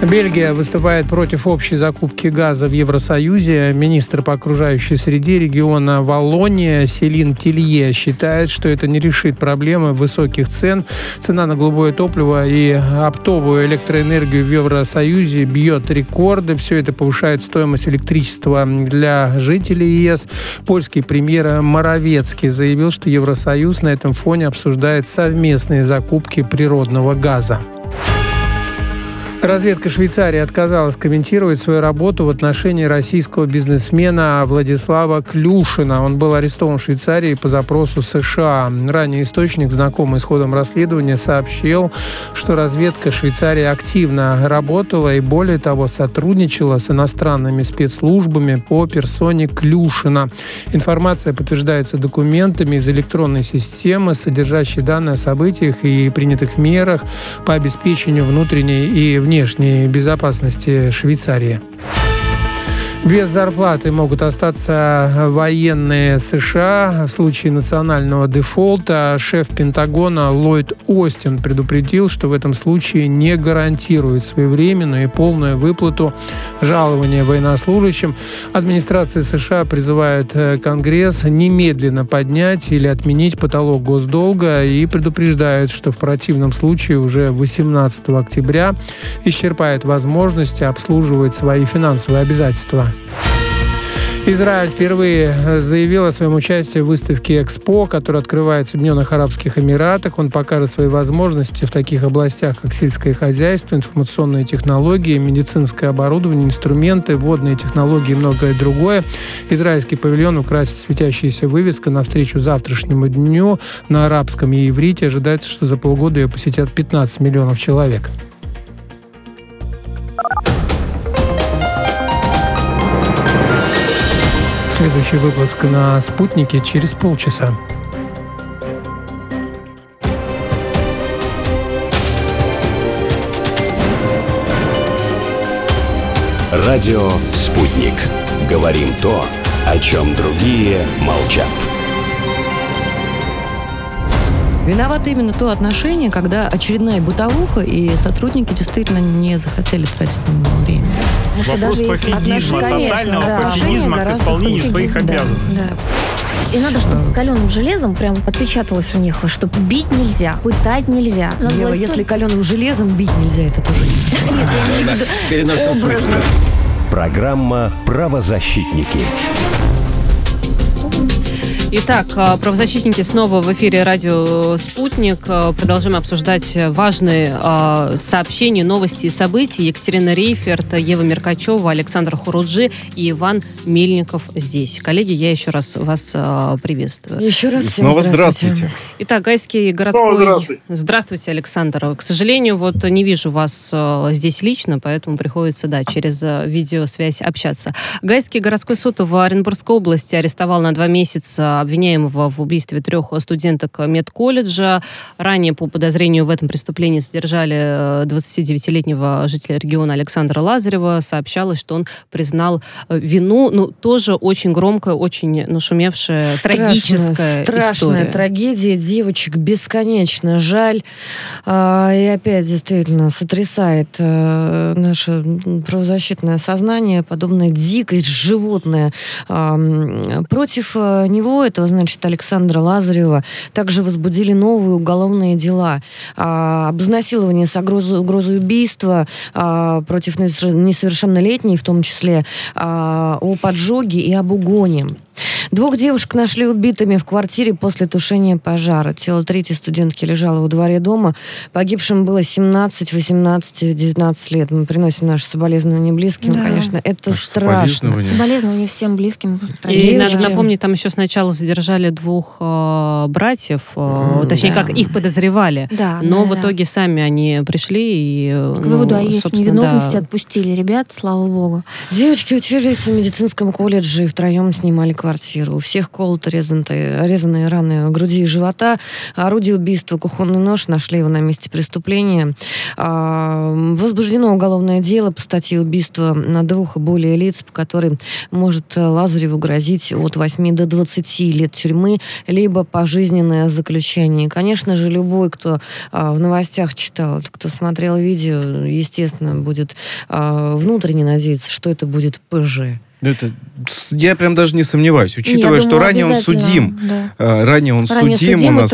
Бельгия выступает против общей закупки газа в Евросоюзе. Министр по окружающей среде региона Валлония Селин Тилье считает, что это не решит проблемы высоких цен. Цена на голубое топливо и оптовую электроэнергию в Евросоюзе бьет рекорды. Все это повышает стоимость электричества для жителей ЕС. Польский премьер Моровецкий заявил, что Евросоюз на этом фоне обсуждает совместные закупки природного газа. Разведка Швейцарии отказалась комментировать свою работу в отношении российского бизнесмена Владислава Клюшина. Он был арестован в Швейцарии по запросу США. Ранее источник, знакомый с ходом расследования, сообщил, что разведка Швейцарии активно работала и, более того, сотрудничала с иностранными спецслужбами по персоне Клюшина. Информация подтверждается документами из электронной системы, содержащей данные о событиях и принятых мерах по обеспечению внутренней и внешней безопасности Швейцарии. Без зарплаты могут остаться военные США в случае национального дефолта. Шеф Пентагона Ллойд Остин предупредил, что в этом случае не гарантирует своевременную и полную выплату жалования военнослужащим. Администрация США призывает э, Конгресс немедленно поднять или отменить потолок госдолга и предупреждает, что в противном случае уже 18 октября исчерпает возможности обслуживать свои финансовые обязательства. Израиль впервые заявил о своем участии в выставке «Экспо», которая открывается в Объединенных Арабских Эмиратах. Он покажет свои возможности в таких областях, как сельское хозяйство, информационные технологии, медицинское оборудование, инструменты, водные технологии и многое другое. Израильский павильон украсит светящаяся вывеска навстречу завтрашнему дню на арабском и иврите. Ожидается, что за полгода ее посетят 15 миллионов человек. Следующий выпуск на «Спутнике» через полчаса. Радио «Спутник». Говорим то, о чем другие молчат. Виновато именно то отношение, когда очередная бытовуха, и сотрудники действительно не захотели тратить на него время. Вопрос пофигизма, тотального да. пофигизма к исполнению хуже. своих Да, обязанностей. да. И надо, чтобы каленым железом прям отпечаталось у них, что бить нельзя, пытать нельзя. Надо Ева, было если каленым железом бить нельзя, это тоже не Нет, я имею в виду. Программа «Правозащитники». Итак, э, правозащитники снова в эфире радио «Спутник». Э, Продолжаем обсуждать важные э, сообщения, новости и события. Екатерина Рейферт, Ева Меркачева, Александр Хуруджи и Иван Мельников здесь. Коллеги, я еще раз вас приветствую. Еще раз И всем снова здравствуйте. Итак, Гайский городской... Снова здравствуйте. Здравствуйте, Александр. К сожалению, вот не вижу вас здесь лично, поэтому приходится, да, через видеосвязь общаться. Гайский городской суд в Оренбургской области арестовал на два месяца обвиняемого в убийстве трех студенток медколледжа. Ранее по подозрению в этом преступлении задержали э, 29-летнего жителя региона Александра Лазарева. Сообщалось, что он признал э, вину. Ну, тоже очень громкая, очень нашумевшая, страшная, трагическая страшная история. трагедия девочек. Бесконечно жаль. А, и опять действительно сотрясает э, наше правозащитное сознание подобное дикость животное. Против него это 25-го, значит, Александра Лазарева также возбудили новые уголовные дела. А, об изнасиловании с угрозой, угрозой убийства а, против несовершеннолетней в том числе, а, о поджоге и об угоне. Двух девушек нашли убитыми в квартире после тушения пожара. Тело третьей студентки лежало во дворе дома. Погибшим было 17, 18 и 19 лет. Мы приносим наши соболезнования близким. Да. Конечно, это Наше страшно. соболезнование. Соболезнования всем близким. И Трагедия. надо напомнить, там еще сначала задержали двух э, братьев, э, М, точнее, да. как их подозревали. Да, Но да, в да. итоге сами они пришли и... К выводу о их невиновности да. отпустили ребят, слава богу. Девочки учились в медицинском колледже и втроем снимали квартиру. У всех колоты резанные, резаные раны груди и живота. Орудие убийства, кухонный нож, нашли его на месте преступления. А, возбуждено уголовное дело по статье убийства на двух и более лиц, по которой может Лазареву грозить от 8 до 20 лет тюрьмы, либо пожизненное заключение. Конечно же, любой, кто а, в новостях читал, кто смотрел видео, естественно, будет а, внутренне надеяться, что это будет ПЖ. Ну, Это, я прям даже не сомневаюсь, учитывая, Я что думаю, ранее он судим. да. э, Ранее он Ранее судим у судимый, нас.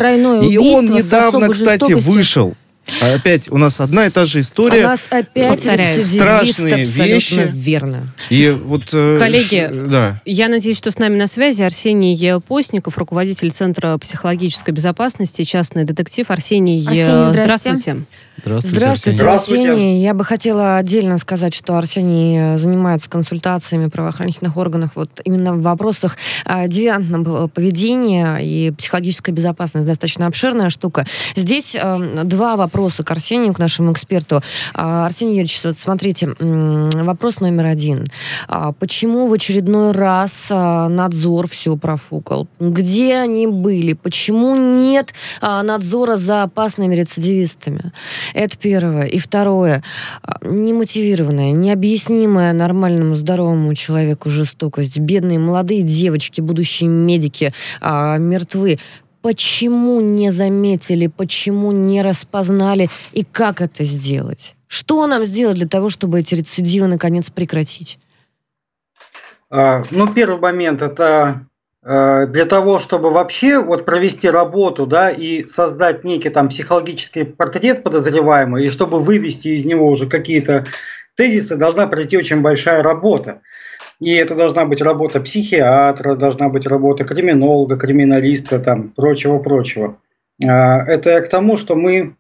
И он недавно, кстати, вышел. А Опять у нас одна и та же У история. нас опять Страшные абсолютно вещи. верно. И вот... э, Коллеги, ш- да. Я надеюсь, что с нами на связи Арсений Постников, руководитель Центра психологической безопасности, частный детектив. Арсений, Арсений, э, здрасте. здравствуйте. Здравствуйте, Здравствуйте, Арсений. Здравствуйте. Арсений. Я бы хотела отдельно сказать, что Арсений э, занимается консультациями в правоохранительных органах вот именно в вопросах э, девиантного поведения и психологическая безопасность достаточно обширная штука. Здесь э, два вопроса к Арсению, к нашему эксперту. А, Арсений Юрьевич, вот смотрите, вопрос номер один. А, Почему в очередной раз а, надзор все профукал? Где они были? Почему нет надзора за опасными рецидивистами? Это первое. И второе. Немотивированная, необъяснимая нормальному здоровому человеку жестокость. Бедные молодые девочки, будущие медики, мертвы. Почему не заметили, почему не распознали и как это сделать? Что нам сделать для того, чтобы эти рецидивы наконец прекратить? А, Ну, первый момент это э, для того, чтобы вообще вот провести работу, да, и создать некий там психологический портрет подозреваемого, и чтобы вывести из него уже какие-то тезисы, должна пройти очень большая работа. И это должна быть работа психиатра, должна быть работа криминолога, криминалиста, там, прочего-прочего. А, Это я к тому, что мы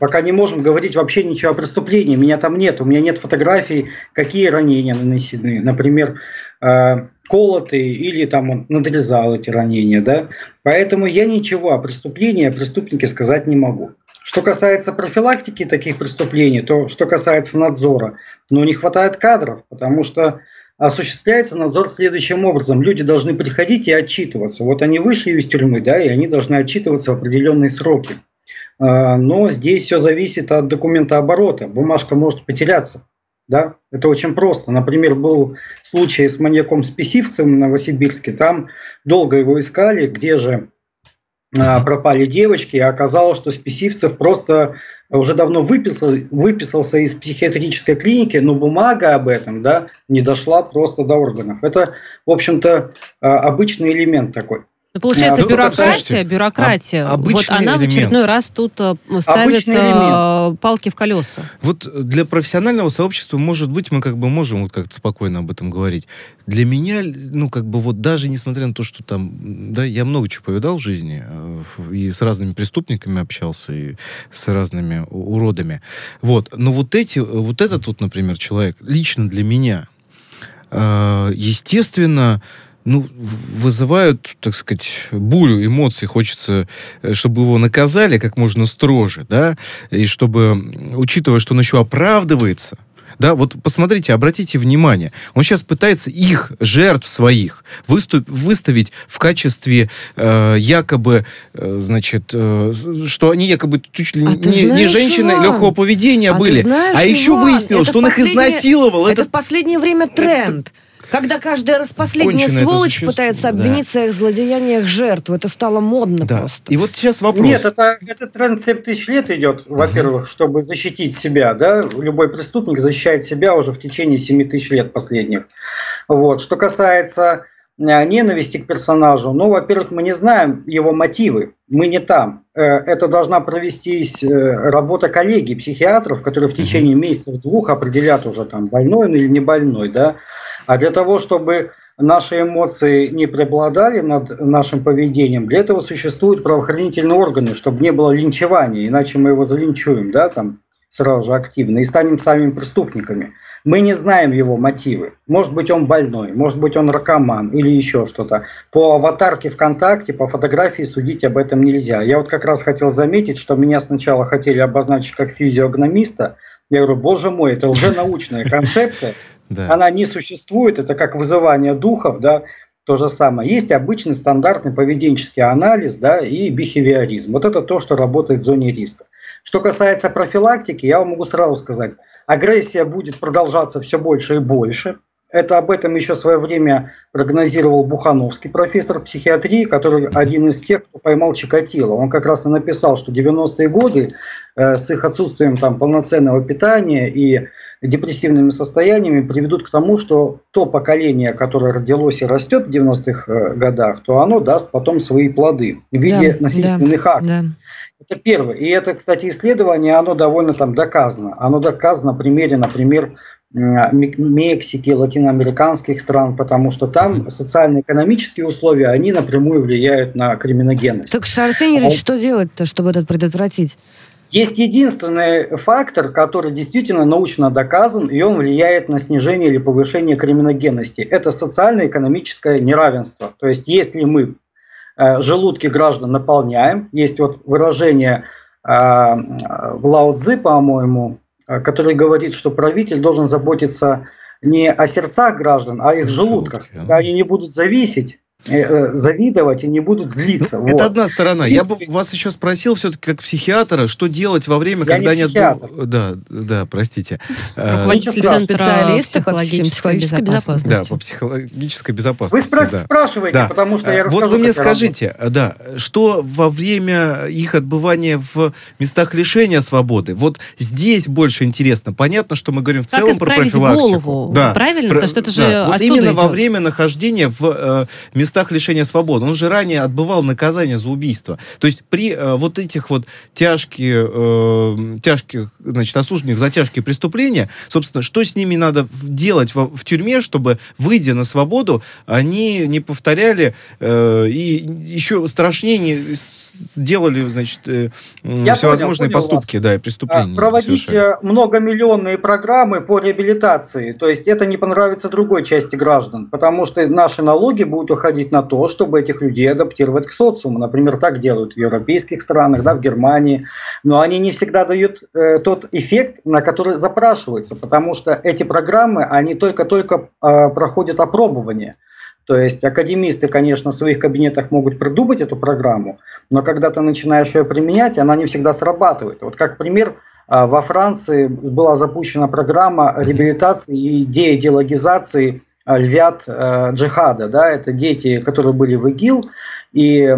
пока не можем говорить вообще ничего о преступлении. Меня там нет, у меня нет фотографий, какие ранения нанесены. Например, э, колотые или там он надрезал эти ранения, да. Поэтому я ничего о преступлении, о преступнике сказать не могу. Что касается профилактики таких преступлений, то что касается надзора, ну не хватает кадров, потому что осуществляется надзор следующим образом. Люди должны приходить и отчитываться. Вот они вышли из тюрьмы, да, и они должны отчитываться в определенные сроки. А, Но здесь все зависит от документа оборота. Бумажка может потеряться. Да? Это очень просто. Например, был случай с маньяком-спесивцем в Новосибирске. Там долго его искали, где же пропали девочки, а оказалось, что Списивцев просто уже давно выписал, выписался из психиатрической клиники, но бумага об этом да, не дошла просто до органов. Это, в общем-то, обычный элемент такой. Ну, получается, а, бюрократия, бюрократия, а, вот она элемент. в очередной раз тут э, ставит э, палки в колеса. Вот для профессионального сообщества, может быть, мы как бы можем вот как-то спокойно об этом говорить. Для меня, ну, как бы вот даже несмотря на то, что там, да, я много чего повидал в жизни, э, и с разными преступниками общался, и с разными уродами. Вот. Но вот эти, вот этот тут, например, человек, лично для меня, естественно, ну, вызывают, так сказать, бурю эмоций. Хочется, э, чтобы его наказали как можно строже, да, и чтобы, учитывая, что он еще оправдывается, да, вот посмотрите, обратите внимание, он сейчас пытается их, жертв своих, выступ, выставить в качестве э, якобы, э, значит, э, что они якобы чуть ли а не, знаешь, не женщины Иван, легкого поведения а были. Знаешь, а еще Иван, выяснилось, что он их изнасиловал. Это, это в последнее время тренд. Это, когда каждая распоследняя Кончено сволочь пытается обвинить да. в своих злодеяниях жертву. Это стало модно да. просто. И вот сейчас вопрос. Нет, это, это тренд 7 тысяч лет идет, во-первых, чтобы защитить себя. Да? Любой преступник защищает себя уже в течение 7 тысяч лет последних. Вот. Что касается э, ненависти к персонажу, ну, во-первых, мы не знаем его мотивы, мы не там. Э, это должна провестись э, работа коллеги, психиатров, которые в течение месяцев-двух определят уже, там, больной он или не больной, да, а для того, чтобы наши эмоции не преобладали над нашим поведением, для этого существуют правоохранительные органы, чтобы не было линчевания, иначе мы его залинчуем, да, там, сразу же активно, и станем самими преступниками. Мы не знаем его мотивы. Может быть, он больной, может быть, он ракоман или еще что-то. По аватарке ВКонтакте, по фотографии судить об этом нельзя. Я вот как раз хотел заметить, что меня сначала хотели обозначить как физиогномиста, я говорю, боже мой, это уже научная концепция, она не существует, это как вызывание духов, да, то же самое. Есть обычный стандартный поведенческий анализ да, и бихевиоризм. Вот это то, что работает в зоне риска. Что касается профилактики, я вам могу сразу сказать, агрессия будет продолжаться все больше и больше. Это об этом еще в свое время прогнозировал Бухановский, профессор психиатрии, который один из тех, кто поймал Чикатило. Он как раз и написал, что 90-е годы э, с их отсутствием там, полноценного питания и депрессивными состояниями приведут к тому, что то поколение, которое родилось и растет в 90-х э, годах, то оно даст потом свои плоды в виде да, насильственных да, актов. Да. Это первое. И это, кстати, исследование, оно довольно там доказано. Оно доказано на примере, например, Мексики, латиноамериканских стран, потому что там социально-экономические условия, они напрямую влияют на криминогенность. Так, Юрьевич, а... что делать-то, чтобы это предотвратить? Есть единственный фактор, который действительно научно доказан, и он влияет на снижение или повышение криминогенности. Это социально-экономическое неравенство. То есть, если мы э, желудки граждан наполняем, есть вот выражение э, в Лао Цзи, по-моему, Э, который говорит, что правитель должен заботиться не о сердцах граждан, а о их желудках. Когда они не будут зависеть завидовать и не будут злиться. Ну, вот. Это одна сторона. Я бы вас еще спросил все-таки как психиатра, что делать во время, Я когда не нет... Да, да, простите. Э, Руководитель центра психологической безопасности. Да, по психологической безопасности. Вы спра- спрашиваете, да. потому что я расскажу, Вот вы мне скажите, да, что во время их отбывания в местах лишения свободы, вот здесь больше интересно. Понятно, что мы говорим в целом про профилактику. голову, да. правильно? Потому что это же да. Вот именно идет. во время нахождения в э, местах местах лишения свободы. Он же ранее отбывал наказание за убийство. То есть при э, вот этих вот тяжких, э, тяжких, значит, осужденных за тяжкие преступления, собственно, что с ними надо делать в, в тюрьме, чтобы, выйдя на свободу, они не повторяли э, и еще страшнее не делали, значит, э, всевозможные понял, поступки, да, и преступления. А, проводить совершали. многомиллионные программы по реабилитации. То есть это не понравится другой части граждан, потому что наши налоги будут уходить на то, чтобы этих людей адаптировать к социуму. Например, так делают в европейских странах, да, в Германии. Но они не всегда дают э, тот эффект, на который запрашивается, потому что эти программы, они только-только э, проходят опробование. То есть академисты, конечно, в своих кабинетах могут придумать эту программу, но когда ты начинаешь ее применять, она не всегда срабатывает. Вот как пример, э, во Франции была запущена программа реабилитации и деидеологизации львят джихада, да, это дети, которые были в ИГИЛ, и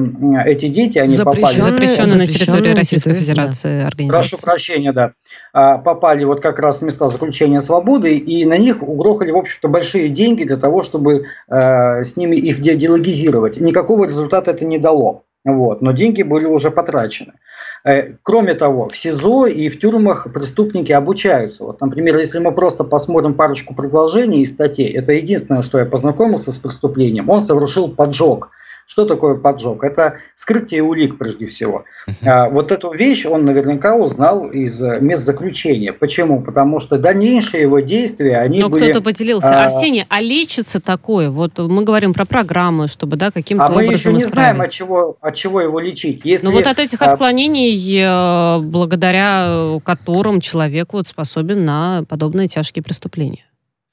эти дети, они попали... Запрещенные на территории Российской Федерации да. организации. Прошу прощения, да. А, попали вот как раз в места заключения свободы, и на них угрохали, в общем-то, большие деньги для того, чтобы э, с ними их деологизировать. Никакого результата это не дало. Вот, но деньги были уже потрачены. Э, кроме того, в СИЗО и в тюрьмах преступники обучаются. Вот, например, если мы просто посмотрим парочку предложений и статей, это единственное, что я познакомился с преступлением, он совершил поджог – что такое поджог? Это скрытие улик прежде всего. А, вот эту вещь он наверняка узнал из э, мест заключения. Почему? Потому что дальнейшие его действия, они Но были... кто-то поделился. А... Арсений, а лечится такое? Вот мы говорим про программы, чтобы да, каким-то а образом мы еще не исправить. знаем, от чего, от чего его лечить. Если... Ну вот от этих а, отклонений, а... благодаря которым человек вот способен на подобные тяжкие преступления.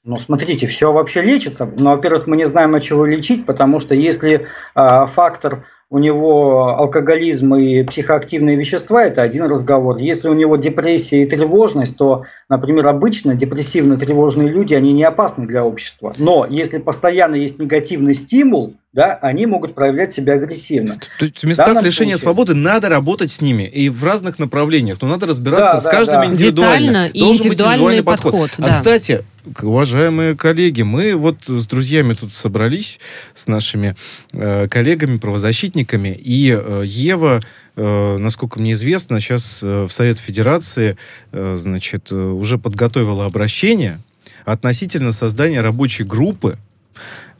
Ну, смотрите, все вообще лечится. Но, во-первых, мы не знаем, от чего лечить, потому что если э, фактор у него алкоголизм и психоактивные вещества, это один разговор. Если у него депрессия и тревожность, то, например, обычно депрессивно-тревожные люди, они не опасны для общества. Но если постоянно есть негативный стимул, да, они могут проявлять себя агрессивно. То есть в местах в лишения случае... свободы надо работать с ними и в разных направлениях, но надо разбираться да, с да, каждым да. индивидуально. Детально и Должен индивидуальный, быть индивидуальный подход. подход да. А, кстати, уважаемые коллеги, мы вот с друзьями тут собрались, с нашими э, коллегами, правозащитниками, и э, Ева э, насколько мне известно, сейчас э, в Совет Федерации, э, значит, уже подготовила обращение относительно создания рабочей группы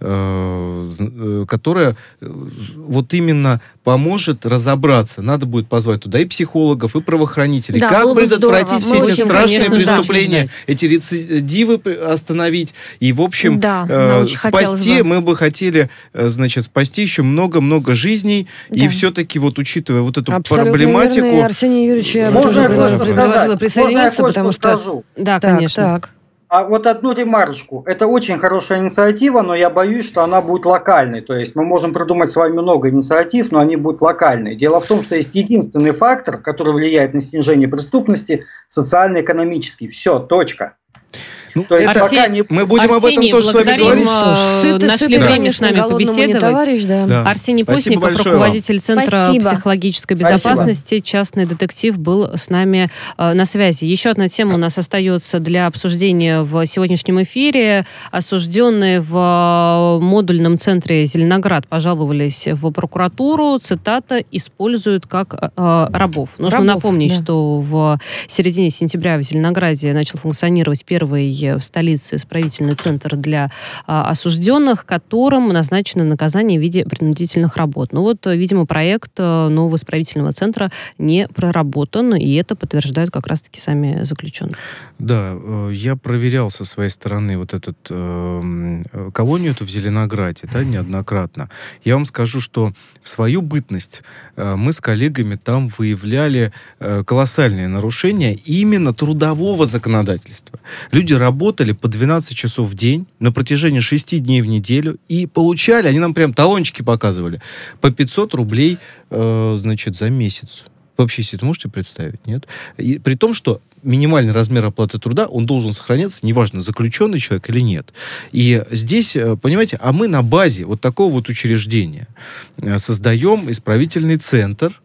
которая э, вот именно поможет разобраться. Надо будет позвать туда и психологов, и правоохранителей. Да, как предотвратить все эти страшные конечно, преступления, да, эти рецидивы остановить. И, в общем, да, э, спасти, бы. мы бы хотели, значит, спасти еще много-много жизней. Да. И все-таки, вот учитывая вот эту Абсолютно проблематику... Верно, Арсений Юрьевич, я тоже предложила присоединиться, потому что... Да, конечно. Так. А вот одну ремарочку. Это очень хорошая инициатива, но я боюсь, что она будет локальной. То есть мы можем придумать с вами много инициатив, но они будут локальные. Дело в том, что есть единственный фактор, который влияет на снижение преступности – социально-экономический. Все, точка. Ну, То есть Арсений, пока не... Мы будем Арсений, об этом тоже с вами говорить. Что сыты, нашли сыты, время с нами побеседовать. Товарищ, да. Да. Арсений Спасибо Постников, руководитель вам. Центра Спасибо. психологической безопасности, Спасибо. частный детектив, был с нами э, на связи. Еще одна тема у нас остается для обсуждения в сегодняшнем эфире. Осужденные в э, модульном центре Зеленоград пожаловались в прокуратуру. Цитата «используют как э, рабов». Нужно рабов, напомнить, да. что в середине сентября в Зеленограде начал функционировать первый в столице исправительный центр для а, осужденных, которым назначено наказание в виде принудительных работ. Ну вот, видимо, проект э, нового исправительного центра не проработан, и это подтверждают как раз-таки сами заключенные. Да, э, я проверял со своей стороны вот этот э, э, колонию эту в Зеленограде, да, неоднократно. Я вам скажу, что в свою бытность э, мы с коллегами там выявляли э, колоссальные нарушения именно трудового законодательства. Люди работали работали по 12 часов в день на протяжении 6 дней в неделю и получали, они нам прям талончики показывали, по 500 рублей, э, значит, за месяц. вообще себе это можете представить? Нет? И при том, что минимальный размер оплаты труда, он должен сохраняться, неважно, заключенный человек или нет. И здесь, э, понимаете, а мы на базе вот такого вот учреждения э, создаем исправительный центр,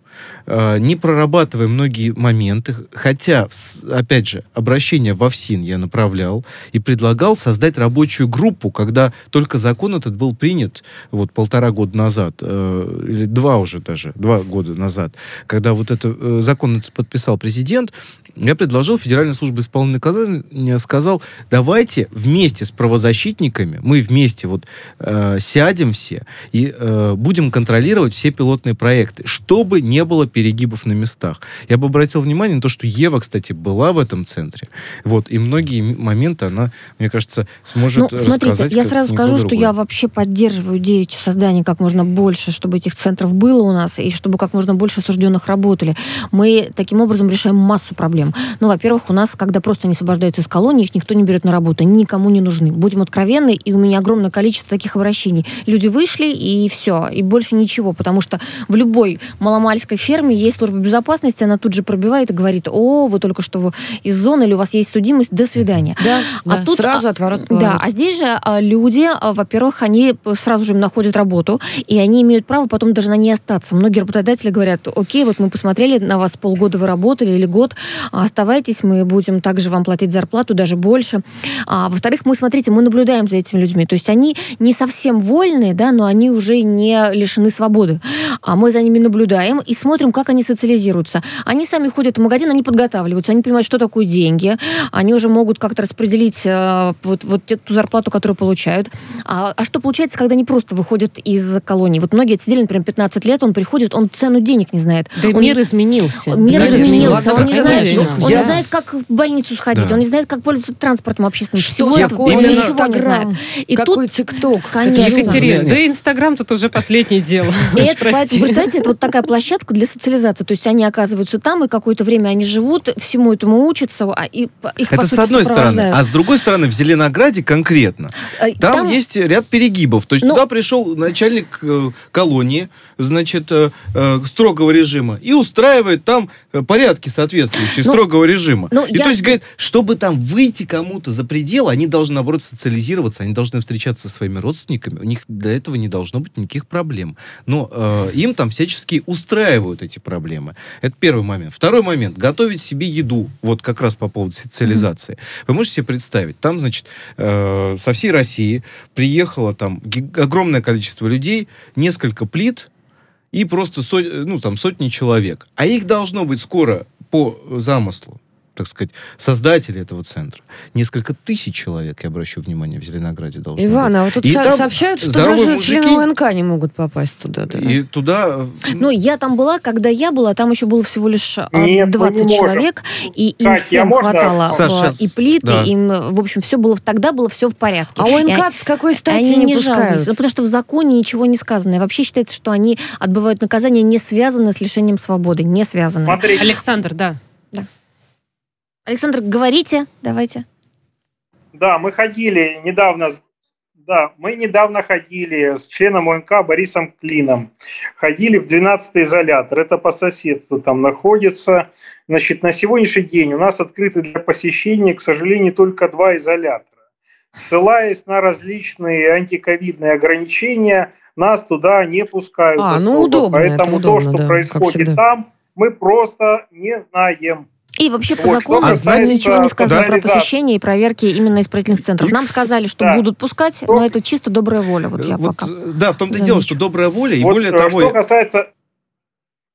не прорабатывая многие моменты, хотя, опять же, обращение в ОФСИН я направлял и предлагал создать рабочую группу, когда только закон этот был принят вот полтора года назад, э, или два уже даже, два года назад, когда вот это, э, закон этот подписал президент, я предложил Федеральной службе исполнения наказания, сказал, давайте вместе с правозащитниками, мы вместе вот э, сядем все и э, будем контролировать все пилотные проекты, чтобы не было перегибов на местах. Я бы обратил внимание на то, что Ева, кстати, была в этом центре. Вот, и многие моменты она, мне кажется, сможет ну, смотрите, я сразу скажу, что я вообще поддерживаю идею создания как можно больше, чтобы этих центров было у нас, и чтобы как можно больше осужденных работали. Мы таким образом решаем массу проблем. Ну, во-первых, у нас, когда просто не освобождаются из колонии, их никто не берет на работу, никому не нужны. Будем откровенны, и у меня огромное количество таких обращений. Люди вышли, и все, и больше ничего, потому что в любой маломальской ферме есть служба безопасности, она тут же пробивает и говорит, о, вы только что из зоны, или у вас есть судимость, до свидания. Да, а да, тут сразу а, отворот. Да, а здесь же а, люди, а, во-первых, они сразу же им находят работу, и они имеют право потом даже на ней остаться. Многие работодатели говорят, окей, вот мы посмотрели, на вас полгода вы работали или год, оставайтесь, мы будем также вам платить зарплату, даже больше. А, во-вторых, мы, смотрите, мы наблюдаем за этими людьми, то есть они не совсем вольные, да, но они уже не лишены свободы. А мы за ними наблюдаем и смотрим, как они социализируются. Они сами ходят в магазин, они подготавливаются, они понимают, что такое деньги, они уже могут как-то распределить э, вот, вот ту зарплату, которую получают. А, а что получается, когда они просто выходят из колонии? Вот многие отсидели, например, 15 лет, он приходит, он цену денег не знает. Да он мир не... изменился. Мир Конечно, изменился. Он, не знает, он Я- не знает, как в больницу сходить, Да. он не знает, как пользоваться транспортом общественным. Что Всего такое он именно- ничего не знает. И Какой тут, тикток? конечно. Екатерина, да и Инстаграм тут уже последнее дело. И это, поэтому, представляете, это вот такая площадка для социализации. То есть они оказываются там, и какое-то время они живут, всему этому учатся, а и, их, Это с сути, одной стороны. А с другой стороны, в Зеленограде конкретно. Э, Там, есть ряд перегибов. То есть Ну- туда пришел начальник э, колонии, значит, э, строгого режима, и устраивает там порядки соответствующие Ну, строгого режима. ну, и я- то есть, говорит, чтобы там выйти кому-то за пределы, они должны, наоборот, социализироваться, они должны встречаться со своими родственниками, у них для этого не должно быть никаких проблем. Но э, им там всячески устраивают эти проблемы. Это первый момент. Второй момент. Готовить себе еду. Вот как раз по поводу социализации. Вы можете себе представить, там, значит, э, со всей России приехало там огромное количество людей, несколько плит и просто со- ну, там, сотни человек. А их должно быть скоро по замыслу так сказать, создатели этого центра. Несколько тысяч человек, я обращу внимание, в Зеленограде должно Иван, быть. а вот тут И со- там сообщают, что даже мужики, члены УНК не могут попасть туда. Да. И туда... э, Ну, я там была, когда я была, там еще было всего лишь а, Нет, мы 20 не можем. человек, и им Кать, я всем можно? хватало э, сейчас- и плиты, да. им, в общем, все было, тогда было все в порядке. А И УНК с какой стати они не, не пускают? жалуются, ну, потому что в законе ничего не сказано. И вообще считается, что они отбывают наказание, не связанное с лишением свободы, не связанное. Смотрите, Александр, да. Александр, говорите, давайте. Да, мы ходили недавно, да, мы недавно ходили с членом ОНК Борисом Клином. Ходили в 12-й изолятор. Это по соседству там находится. Значит, на сегодняшний день у нас открыты для посещения, к сожалению, только два изолятора. Ссылаясь на различные антиковидные ограничения, нас туда не пускают. А, ну, особо. удобно, это Поэтому удобно, то, что да, происходит там, мы просто не знаем. И вообще по Вот, закону что касается ничего не сказано про посещение и проверки именно исправительных центров. Нам сказали, что Да. будут пускать, но это чисто добрая воля. Вот я вот, пока. э, да, в том-то и дело, что добрая воля, и Вот, более э, того... что касается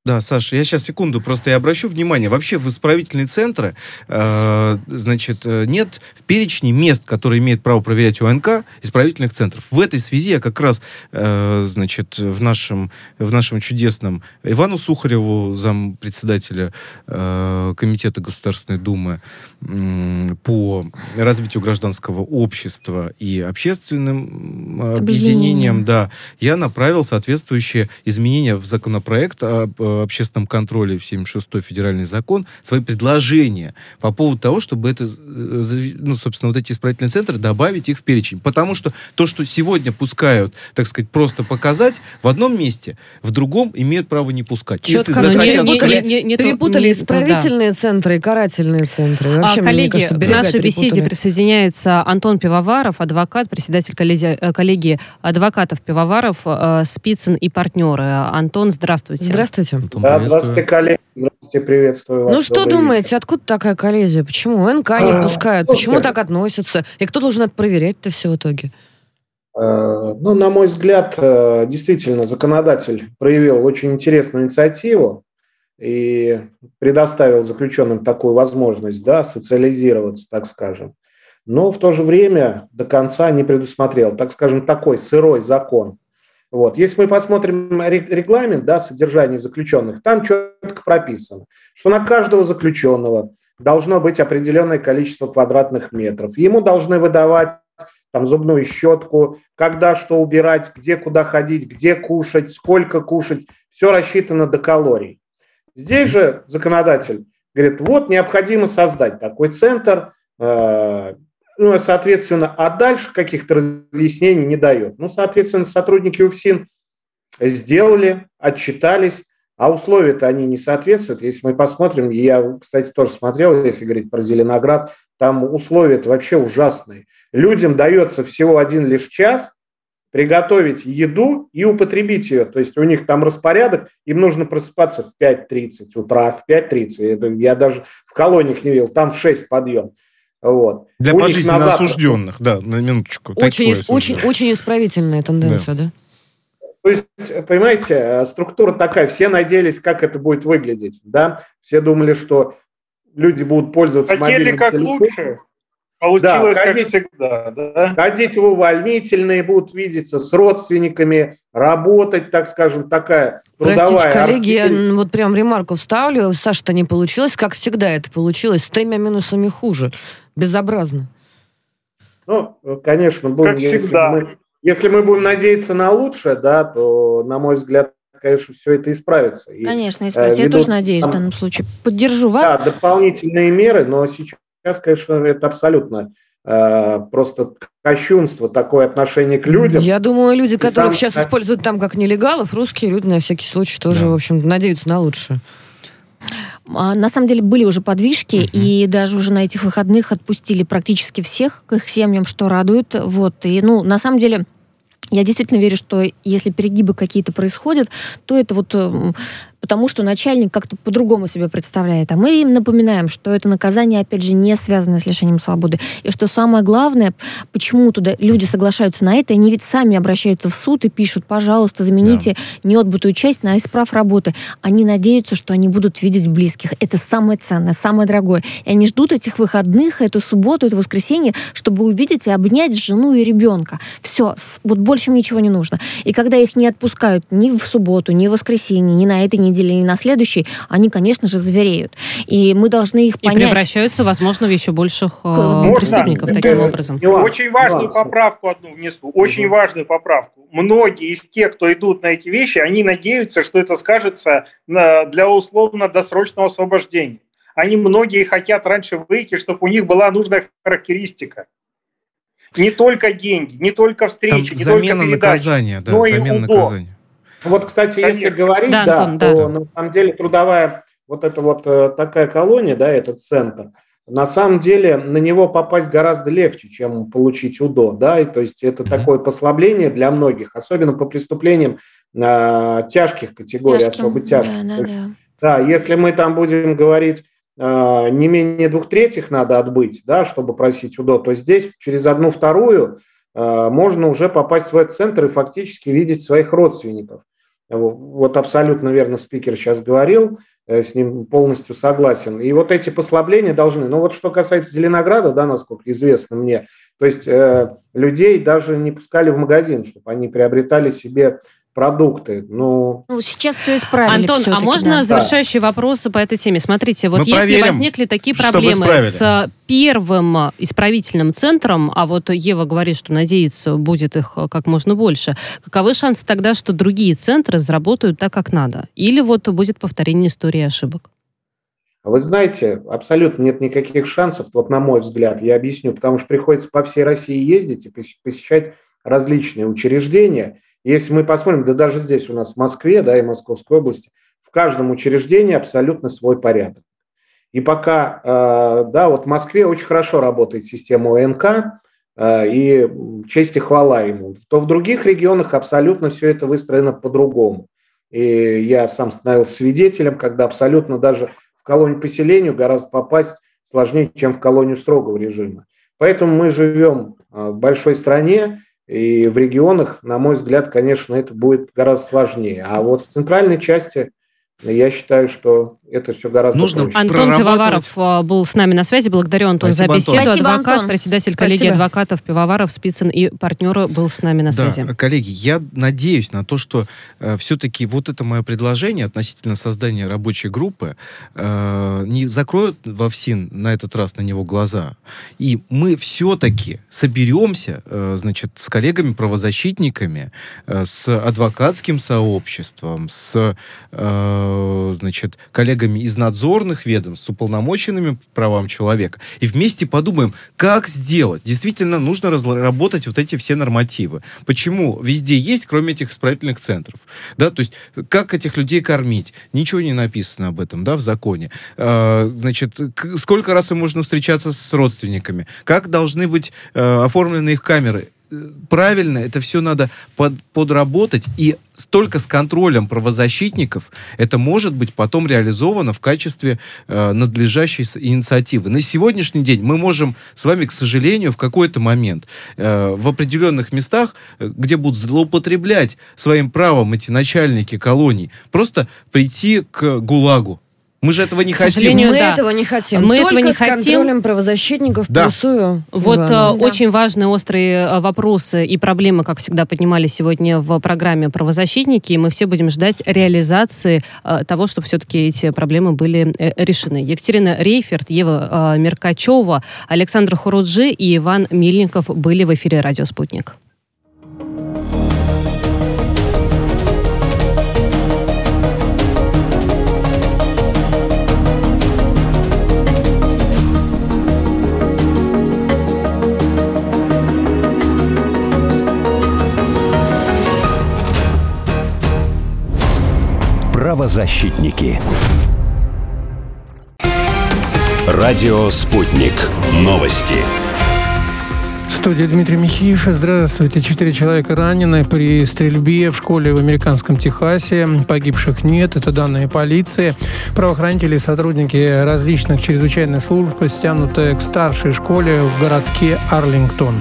Да, Саша, я сейчас секунду, просто я обращу внимание. Вообще в исправительные центры, э, значит, э, нет в перечне мест, которые имеют право проверять УНК, исправительных центров. В этой связи я как раз, э, значит, в нашем, в нашем чудесном Ивану Сухареву, зам председателя э, Комитета Государственной Думы м, по развитию гражданского общества и общественным объединениям, да, я направил соответствующие изменения в законопроект об э, общественном контроле в 76-й федеральный закон, свои предложения по поводу того, чтобы это, э, ну, собственно, вот эти исправительные центры добавить их в перечень. Потому что то, что сегодня пускают, так сказать, просто показать в одном месте, в другом имеют право не пускать. Чё-то Если захотят не- не- не- не- перепутали не- исправительные центры и карательные центры. И Вообще, А, мне коллеги, кажется, к нашей беседе присоединяется Антон Пивоваров, адвокат, председатель коллеги, э, коллегии адвокатов Пивоваров, э, Спицын и партнеры. Антон, здравствуйте. Здравствуйте. Антон, Да, приветствую. здравствуйте, коллеги. Здравствуйте, приветствую вас. Ну что Добрый думаете, откуда такая коллизия? Почему НК не А, пускают? слушайте. Почему так относятся? И кто должен это проверять-то все в итоге? Э, Ну, на мой взгляд, э, действительно, законодатель проявил очень интересную инициативу и предоставил заключенным такую возможность, да, социализироваться, так скажем. Но в то же время до конца не предусмотрел, так скажем, такой сырой закон. Вот. Если мы посмотрим ре- регламент да, содержания заключенных, там четко прописано, что на каждого заключенного должно быть определенное количество квадратных метров. Ему должны выдавать там зубную щетку, когда что убирать, где куда ходить, где кушать, сколько кушать. Все рассчитано до калорий. Здесь же законодатель говорит, вот необходимо создать такой центр, э, ну, соответственно, а дальше каких-то разъяснений не дает. Ну, соответственно, сотрудники УФСИН сделали, отчитались, а условия-то они не соответствуют. Если мы посмотрим, я, кстати, тоже смотрел, если говорить про Зеленоград, там условия-то вообще ужасные. Людям дается всего один лишь час приготовить еду и употребить ее. То есть у них там распорядок, им нужно просыпаться в 5.30 утра, в 5.30. Я даже в колониях не видел, там в 6 подъем. Вот. Для у пожизненно осужденных, да, на минуточку. Очень, очень, очень исправительная тенденция, да. да? То есть, понимаете, э, структура такая, все надеялись, как это будет выглядеть, да, все думали, что люди будут пользоваться Хотели мобильным как телефоном. лучше, получилось да, ходить, как всегда, да? Ходить в увольнительные, будут видеться с родственниками, работать, так скажем, такая трудовая... Простите, коллеги, я вот прям ремарку вставлю, Саша-то не получилось, как всегда это получилось, с тремя минусами хуже, безобразно. Ну, конечно, будем... Как всегда. Мы если мы будем надеяться на лучшее, да, то, на мой взгляд, конечно, все это исправится. Конечно, исправится. Э, Я тоже надеюсь там, в данном случае. Поддержу вас. Да, дополнительные меры, но сейчас, конечно, это абсолютно э, просто кощунство, такое отношение к людям. Я думаю, люди, которых сам... сейчас используют там как нелегалов, русские люди на всякий случай тоже, да. в общем, надеются на лучшее. А, на самом деле были уже подвижки, uh-huh. и даже уже на этих выходных отпустили практически всех к их семьям, что радует. Вот. И, ну, на самом деле, я действительно верю, что если перегибы какие-то происходят, то это вот эм, потому что начальник как-то по-другому себе представляет. А мы им напоминаем, что это наказание, опять же, не связано с лишением свободы. И что самое главное, почему туда люди соглашаются на это, они ведь сами обращаются в суд и пишут, пожалуйста, замените да. неотбытую часть на исправ работы. Они надеются, что они будут видеть близких. Это самое ценное, самое дорогое. И они ждут этих выходных, эту субботу, это воскресенье, чтобы увидеть и обнять жену и ребенка. Все, вот больше им ничего не нужно. И когда их не отпускают ни в субботу, ни в воскресенье, ни на этой неделе, неделе или на следующий, они, конечно же, звереют. И мы должны их понять. И превращаются, возможно, в еще больших э, Можно? преступников таким образом. Очень важную поправку одну внесу. Очень угу. важную поправку. Многие из тех, кто идут на эти вещи, они надеются, что это скажется для условно-досрочного освобождения. Они многие хотят раньше выйти, чтобы у них была нужная характеристика не только деньги, не только встречи, Там не замена только передачи, наказания, да, но замена и наказания. Вот, кстати, Конечно. если говорить, да, да, Антон, то да. на самом деле трудовая вот эта вот э, такая колония, да, этот центр, на самом деле на него попасть гораздо легче, чем получить УДО, да, и то есть это mm-hmm. такое послабление для многих, особенно по преступлениям э, тяжких категорий, Тяжким, особо тяжких. Да, да, да. да, если мы там будем говорить э, не менее двух третьих надо отбыть, да, чтобы просить УДО, то здесь через одну вторую э, можно уже попасть в этот центр и фактически видеть своих родственников. Вот абсолютно верно спикер сейчас говорил, э, с ним полностью согласен. И вот эти послабления должны. Но вот что касается Зеленограда, да, насколько известно мне, то есть э, людей даже не пускали в магазин, чтобы они приобретали себе продукты. Ну, ну сейчас все исправили. Антон, а можно да. завершающие да. вопросы по этой теме? Смотрите, вот Мы если проверим, возникли такие проблемы с первым исправительным центром, а вот Ева говорит, что надеется, будет их как можно больше, каковы шансы тогда, что другие центры заработают так, как надо? Или вот будет повторение истории ошибок? Вы знаете, абсолютно нет никаких шансов, вот на мой взгляд, я объясню, потому что приходится по всей России ездить и посещать различные учреждения, если мы посмотрим, да даже здесь у нас в Москве, да, и Московской области, в каждом учреждении абсолютно свой порядок. И пока, э, да, вот в Москве очень хорошо работает система ОНК, э, и честь и хвала ему, то в других регионах абсолютно все это выстроено по-другому. И я сам становился свидетелем, когда абсолютно даже в колонию поселению гораздо попасть сложнее, чем в колонию строгого режима. Поэтому мы живем э, в большой стране, и в регионах, на мой взгляд, конечно, это будет гораздо сложнее. А вот в центральной части я считаю, что это все гораздо Нужно проще. Антон Пивоваров э, был с нами на связи. Благодарю, Антон, Спасибо, за беседу. Антон. Адвокат, Антон. председатель Спасибо. коллегии адвокатов Пивоваров, Спицын и партнеры был с нами на связи. Да, коллеги, я надеюсь на то, что э, все-таки вот это мое предложение относительно создания рабочей группы э, не закроют во ВСИН на этот раз на него глаза. И мы все-таки соберемся, э, значит, с коллегами-правозащитниками, э, с адвокатским сообществом, с, э, значит, коллегами коллегами из надзорных ведомств, уполномоченными по правам человека, и вместе подумаем, как сделать. Действительно, нужно разработать вот эти все нормативы. Почему везде есть, кроме этих исправительных центров? Да, то есть, как этих людей кормить? Ничего не написано об этом, да, в законе. Э, значит, сколько раз им можно встречаться с родственниками? Как должны быть э, оформлены их камеры? Правильно, это все надо под, подработать, и только с контролем правозащитников это может быть потом реализовано в качестве э, надлежащей инициативы. На сегодняшний день мы можем с вами, к сожалению, в какой-то момент э, в определенных местах, э, где будут злоупотреблять своим правом эти начальники колоний, просто прийти к ГУЛАГу, мы же этого не К хотим. Мы да. этого не хотим. Мы Только этого не с хотим. контролем правозащитников да. плюсую. Вот Ивану. да. очень важные острые э, вопросы и проблемы, как всегда, поднимали сегодня в программе «Правозащитники», и мы все будем ждать реализации э, того, чтобы все-таки эти проблемы были э, решены. Екатерина Рейферт, Ева э, Меркачева, Александр Хуруджи и Иван Мильников были в эфире «Радио Спутник». Правозащитники. Радио «Спутник». Новости. В студии Дмитрий Михеев. Здравствуйте. Четыре человека ранены при стрельбе в школе в американском Техасе. Погибших нет. Это данные полиции. Правоохранители и сотрудники различных чрезвычайных служб стянуты к старшей школе в городке Арлингтон.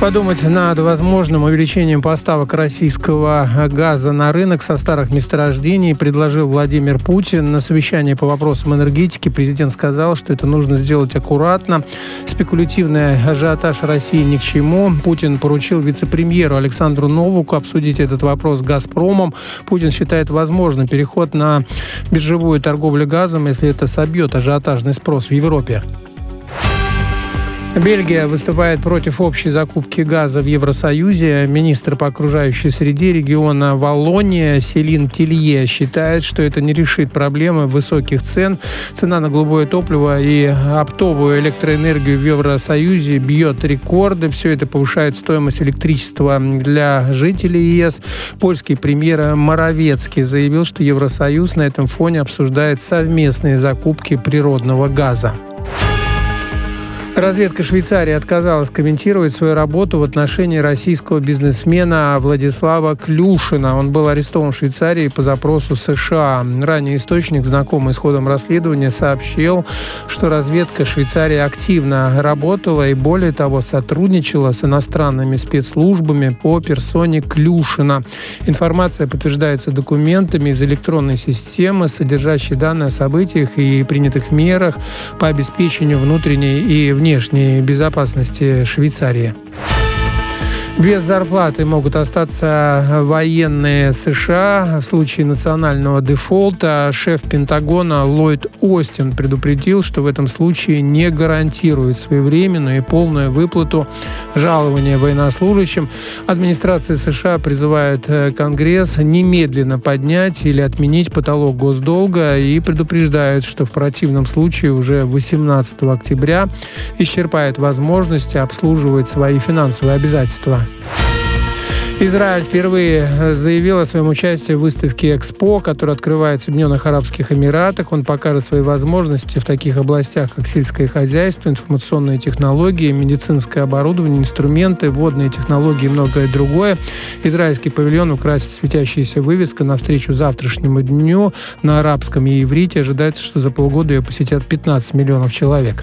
Подумать над возможным увеличением поставок российского газа на рынок со старых месторождений предложил Владимир Путин. На совещании по вопросам энергетики президент сказал, что это нужно сделать аккуратно. Спекулятивный ажиотаж России ни к чему. Путин поручил вице-премьеру Александру Новуку обсудить этот вопрос с «Газпромом». Путин считает возможным переход на биржевую торговлю газом, если это собьет ажиотажный спрос в Европе. Бельгия выступает против общей закупки газа в Евросоюзе. Министр по окружающей среде региона Валлония Селин Тилье считает, что это не решит проблемы высоких цен. Цена на голубое топливо и оптовую электроэнергию в Евросоюзе бьет рекорды. Все это повышает стоимость электричества для жителей ЕС. Польский премьер Моровецкий заявил, что Евросоюз на этом фоне обсуждает совместные закупки природного газа. Разведка Швейцарии отказалась комментировать свою работу в отношении российского бизнесмена Владислава Клюшина. Он был арестован в Швейцарии по запросу США. Ранее источник, знакомый с ходом расследования, сообщил, что разведка Швейцарии активно работала и, более того, сотрудничала с иностранными спецслужбами по персоне Клюшина. Информация подтверждается документами из электронной системы, содержащей данные о событиях и принятых мерах по обеспечению внутренней и внешней внешней безопасности Швейцарии. Без зарплаты могут остаться военные США в случае национального дефолта. Шеф Пентагона Ллойд Остин предупредил, что в этом случае не гарантирует своевременную и полную выплату жалования военнослужащим. Администрация США призывает э, Конгресс немедленно поднять или отменить потолок госдолга и предупреждает, что в противном случае уже 18 октября исчерпает возможности обслуживать свои финансовые обязательства. Израиль впервые заявил о своем участии в выставке «Экспо», которая открывается в Объединенных Арабских Эмиратах. Он покажет свои возможности в таких областях, как сельское хозяйство, информационные технологии, медицинское оборудование, инструменты, водные технологии и многое другое. Израильский павильон украсит светящаяся вывеска навстречу завтрашнему дню на арабском и иврите. Ожидается, что за полгода ее посетят 15 миллионов человек.